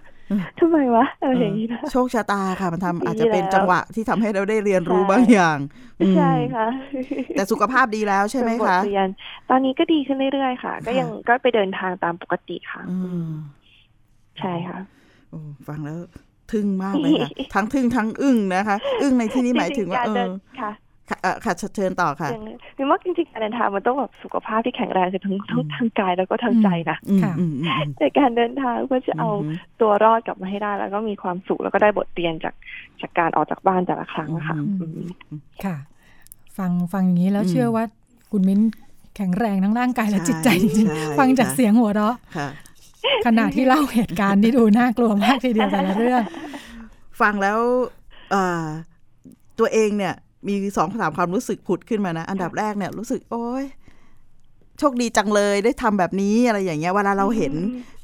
ทำไมวะอะไรอย่างนี้นะ
โชคชะตาค่ะมันทำอาจจะเป็นจังหวะที่ทำให้เราได้เรียนรู้บางอย่าง
ใช่ค่ะ
แต่สุขภาพดีแล้วใช่ไหมคะ
เรียนตอนนี้ก็ดีขึ้นเรื่อยๆค่ะ ก็ยังก็ไปเดินทางตามปกติค่ะใช่ค่ะ
ฟังแล้วทึ่งมากเลยค่ะ ทั้งทึ่งทั้งอึ้งนะคะ อึ้งในที่นี้หมายถึงว่าเออ ค่ะเชิญต่อค่ะ
คือว่าจริงๆการเดินทางมันต้องแบบสุขภาพที่แข็งแรงคือทั้งทั้งทางกายแล้วก็ทางใจนะแต่การเดินทางเพื่อจะเอาตัวรอดกลับมาให้ได้ แล้วก็มีความสุขแล้วก็ได้บทเรียนจากจากการออกจากบ้านแต่ละครั้งค่ะ
ค่ะ ฟังฟังอย่างนี้แล้วเชื่อว่าคุณมิ้นแข็งแรงทั้งร่างกายและจิตใจจริงๆฟังจากเสียงหัวเราะขณะที่เล่าเหตุการณ์ที่ดูน่ากลัวมากทีเดียวแต่ละเรื่อง
ฟังแล้วตัวเองเนี่ย มีสองสามความรู้สึกผุดขึ้นมานะ อันดับแรกเนี่ยรู้สึกโอ้ยโชคดีจังเลยได้ทำแบบนี้อะไรอย่างเงี้ยเวลาเราเห็น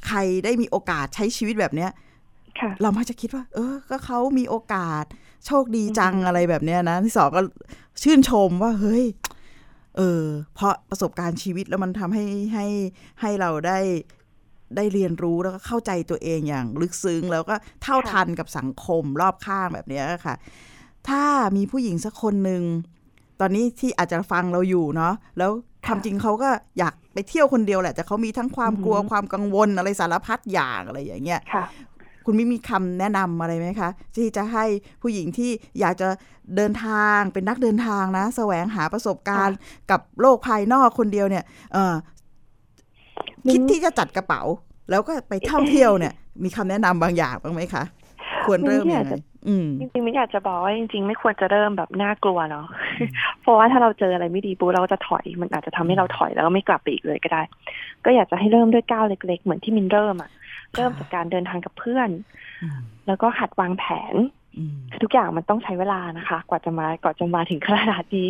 ใครได้มีโอกาสใช้ชีวิตแบบเนี้ยเรามักจะคิดว่า เออ ก็เขามีโอกาส โชคดีจังอะไรแบบเนี้ยนะที่สองก็ชื่นชมว่าเฮ้ย เออ เพราะประสบการณ์ชีวิตแล้วมันทำให้ให้ให้เราได้ได้เรียนรู้แล้วก็เข้าใจตัวเองอย่างลึกซึ้งแล้วก็เท่าทันกับสังคมรอบข้างแบบนี้ค่ะ ถ้ามีผู้หญิงสักคนหนึ่งตอนนี้ที่อาจจะฟังเราอยู่เนาะแล้วความจริงเขาก็อยากไปเที่ยวคนเดียวแหละ แต่เขามีทั้งความกลัวความกังวลอะไรสารพัดอย่างอะไรอย่างเงี้ยคุณไม่มีคำแนะนำอะไรไหมคะ ที่จะให้ผู้หญิงที่อยากจะเดินทางเป็นนักเดินทางนะแสวงหาประสบการณ์กับโลกภายนอกคนเดียวเนี่ย เออคิดที่จะจัดกระเป๋า แล้วก็ไปท่องเที่ยวเนี่ย มีคำแนะนำบางอย่างบ้างไหมคะ ควรเริ่มยังไง
จริงๆไม่อยากจะบอกว่าจริง ๆ ไม่ควรจะเริ่มแบบน่ากลัวเนาะเพราะว่าถ้าเราเจออะไรไม่ดีปูเราจะถอยมันอาจจะทำให้เราถอยแล้วก็ไม่กลับไปอีกเลยก็ได้ ก็อยากจะให้เริ่มด้วยก้าวเล็ก ๆ เหมือนที่มินเริ่มอะเริ่มจากการเดินทางกับเพื่อน แล้วก็หัดวางแผนทุกอย่างมันต้องใช้เวลานะคะ กว่าจะมาก่อนจะมาถึงขนาดนี้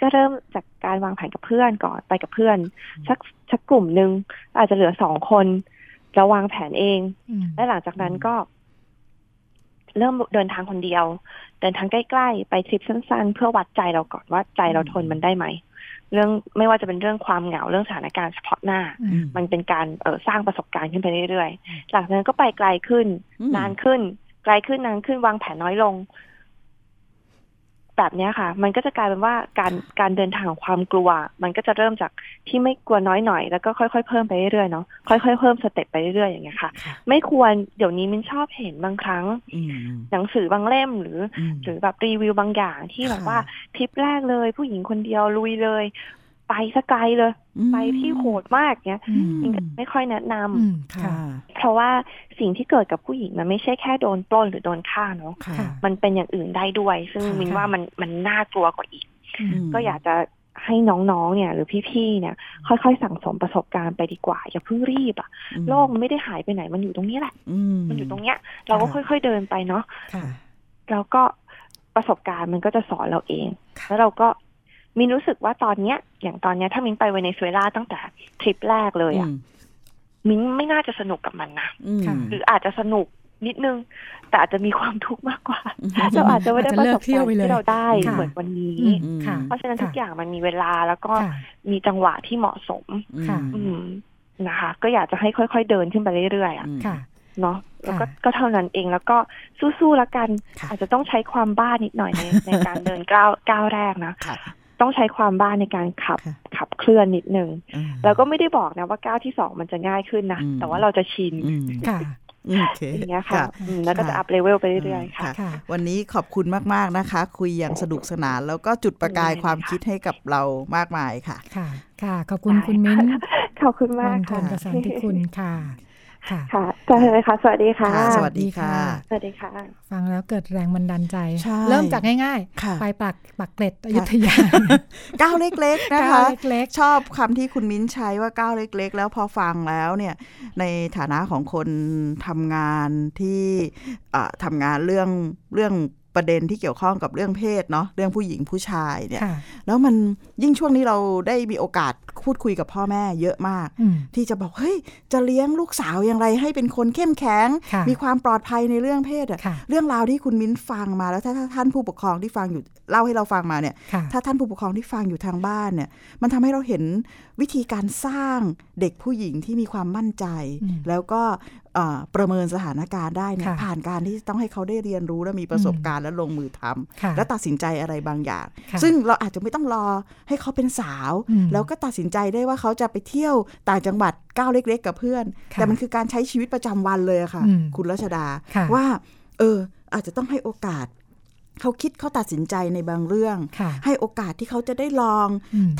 ก็เริ่มจากการวางแผนกับเพื่อนก่อนไปกับเพื่อน สักสักกลุ่มหนึ่งอาจจะเหลือสองคนแล้ววางแผนเอง และหลังจากนั้นก็ เริ่มเดินทางคนเดียว เดินทางใกล้ๆ ไปทริปสั้นๆ เพื่อวัดใจเราก่อนว่าใจเราทนมันได้ไหม เรื่องไม่ว่าจะเป็นเรื่องความเหงาเรื่องสถานการณ์เฉพาะหน้า มันเป็นการเออสร้างประสบการณ์ขึ้นไปเรื่อยๆหลังจากนั้นก็ไปไกลขึ้น นานขึ้น ไกลขึ้นนานขึ้นวางแผนน้อยลง แบบนี้ค่ะ มันก็จะกลายเป็นว่าการการเดินทางของความกลัว มันก็จะเริ่มจากที่ไม่กลัวน้อยหน่อยแล้วก็ค่อยๆเพิ่มไปเรื่อยๆเนาะค่อยๆเพิ่มสเต็ปไปเรื่อยๆอย่างเงี้ยค่ะ ไม่ควรเดี๋ยวนี้มินชอบเห็นบางครั้งหนังสือบางเล่มหรือ หรือแบบรีวิวบางอย่างที่แบบว่าทริปแรกเลย ผู้หญิงคนเดียวลุยเลย ไปสกไกลเลย ไปที่โหดมากเนี้ยมินก็ไม่ค่อยแนะนำเพราะว่าสิ่งที่เกิดกับผู้หญิงมันไม่ใช่แค่โดนปล้นหรือโดนฆ่าเนาะมันเป็นอย่างอื่นได้ด้วย ซึ่งมินว่ามันมันน่ากลัวกว่าอีก ก็อยากจะให้น้องๆ เนี่ย หรือพี่ๆ เนี่ย ค่อยๆ สั่งสมประสบการณ์ไปดีกว่า อย่าเพิ่งรีบอะโลกมันไม่ได้หายไปไหนมันอยู่ตรงนี้แหละ มันอยู่ตรงเนี้ย เราก็ค่อยๆ เดินไปเนาะแล้วก็ประสบการณ์มันก็จะสอนเราเอง แล้วเราก็ มินรู้สึกว่าตอนเนี้ย อย่างตอนเนี้ยถ้ามินไปเวเนซุเอลาตั้งแต่ทริปแรกเลยอะมินไม่น่าจะสนุกกับมันนะหรืออาจจะสนุกนิดนึง แต่อาจจะมีความทุกข์มากกว่า เราอาจจะไม่ได้ประสบการณ์ที่เราได้เหมือนวันนี้ เพราะฉะนั้นทุกอย่างมันมีเวลาแล้วก็มีจังหวะที่เหมาะสมนะคะ ก็อยากจะให้ค่อยๆเดินขึ้นไปเรื่อยๆอะเนาะแล้วก็ก็เท่านั้นเองแล้วก็สู้ๆแล้วกัน อาจจะต้องใช้ความบ้านิดหน่อยในในการเดินก้าวก้าวแรกนะ ต้องใช้ความบ้าในการขับขับเคลื่อนนิดนึงแล้วก็ไม่ได้บอกนะว่าก้าวที่สองมันจะง่ายขึ้นนะ แต่ว่าเราจะชิน
โอเค
อย่างเงี้ยค่ะ แล้วก็จะ up level ไปเรื่อยๆค่ะ
วันนี้ขอบคุณมาก ๆ นะคะ คุยอย่างสนุกสนาน แล้วก็จุดประกายความคิดให้กับเรามากมายค่ะ
ค่ะค่ะขอบคุณคุณมิ้น
ขอบคุณมาก
ค่ะกระสันติคุณค่ะ
ค่ะค่ะใช่เลยค่ะ สวัสดีค่ะ
สวัสดีค่ะ
สวัสดีค่ะ
ฟังแล้วเกิดแรงบันดาลใจ เริ่มจากง่ายๆ ไปปักปักเกร็ดอยุธยา
ก้าวเล็ก ๆ นะคะชอบคำที่คุณมิ้นใช้ว่าก้าวเล็ก ๆ แล้วพอฟังแล้วเนี่ยในฐานะของคนทำงานที่ทำงานเรื่องเรื่อง ประเด็นที่เกี่ยวข้องกับเรื่องเพศเนาะเรื่องผู้หญิงผู้ชายเนี่ย แล้วมันยิ่งช่วงนี้เราได้มีโอกาสพูดคุยกับพ่อแม่เยอะมาก ที่จะบอกเฮ้ยจะเลี้ยงลูกสาวอย่างไรให้เป็นคนเข้มแข็ง มีความปลอดภัยในเรื่องเพศอะเรื่องราวที่คุณมิ้นฟังมาแล้วถ้าท่านผู้ปกครองที่ฟังอยู่เล่าให้เราฟังมาเนี่ย ถ้าท่านผู้ปกครองที่ฟังอยู่ทางบ้านเนี่ย มันทำให้เราเห็นวิธีการสร้างเด็กผู้หญิงที่มีความมั่นใจ แล้วก็ ประเมินสถานการณ์ได้เนี่ยผ่านการที่ต้องให้เขาได้เรียนรู้และมีประสบการณ์และลงมือทำและตัดสินใจอะไรบางอย่าง ซึ่งเราอาจจะไม่ต้องรอให้เขาเป็นสาว แล้วก็ตัดสินใจได้ว่าเขาจะไปเที่ยวต่างจังหวัดก้าวเล็ก ๆ กับเพื่อน แต่มันคือการใช้ชีวิตประจำวันเลยค่ะ คุณรัชดาว่า เออ อาจจะต้องให้โอกาส เขาคิดเขาตัดสินใจในบางเรื่อง ให้โอกาสที่เขาจะได้ลอง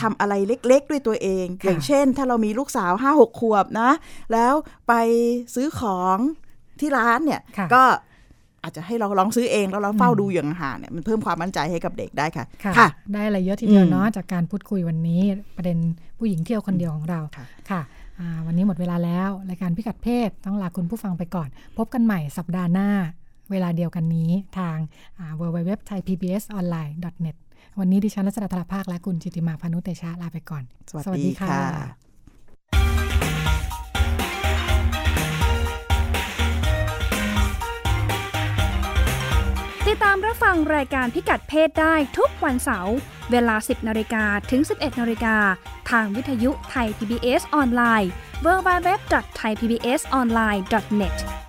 ทำอะไรเล็กๆ ด้วยตัวเอง อย่างเช่น ถ้าเรามีลูกสาวห้าหกขวบนะ แล้วไปซื้อของที่ร้านเนี่ยก็อาจจะให้เราลองซื้อเองแล้วเราเฝ้าดูอย่างห่างเนี่ยมันเพิ่มความมั่นใจให้กับเด็กได้ค่ะ
ค่ะ ได้อะไรเยอะทีเดียวเนาะจากการพูดคุยวันนี้ ประเด็นผู้หญิงเที่ยวคนเดียวของเราค่ะวันนี้หมดเวลาแล้วรายการพิกัดเพศต้องลาคุณผู้ฟังไปก่อน พบกันใหม่สัปดาห์หน้า เวลาเดียวกันนี้ทาง www thai pbs online net วันนี้ดิฉันรัชดาธราภาคและคุณจิติมาพานุเตชะลาไปก่อน
สวัสดีค่ะ
ติดตามรับฟังรายการพิกัดเพศได้ทุกวันเสาร์เวลา 10นาฬิกาถึง 11นาฬิกาทางวิทยุไทย PBS ออนไลน์ www.thaipbsonline.net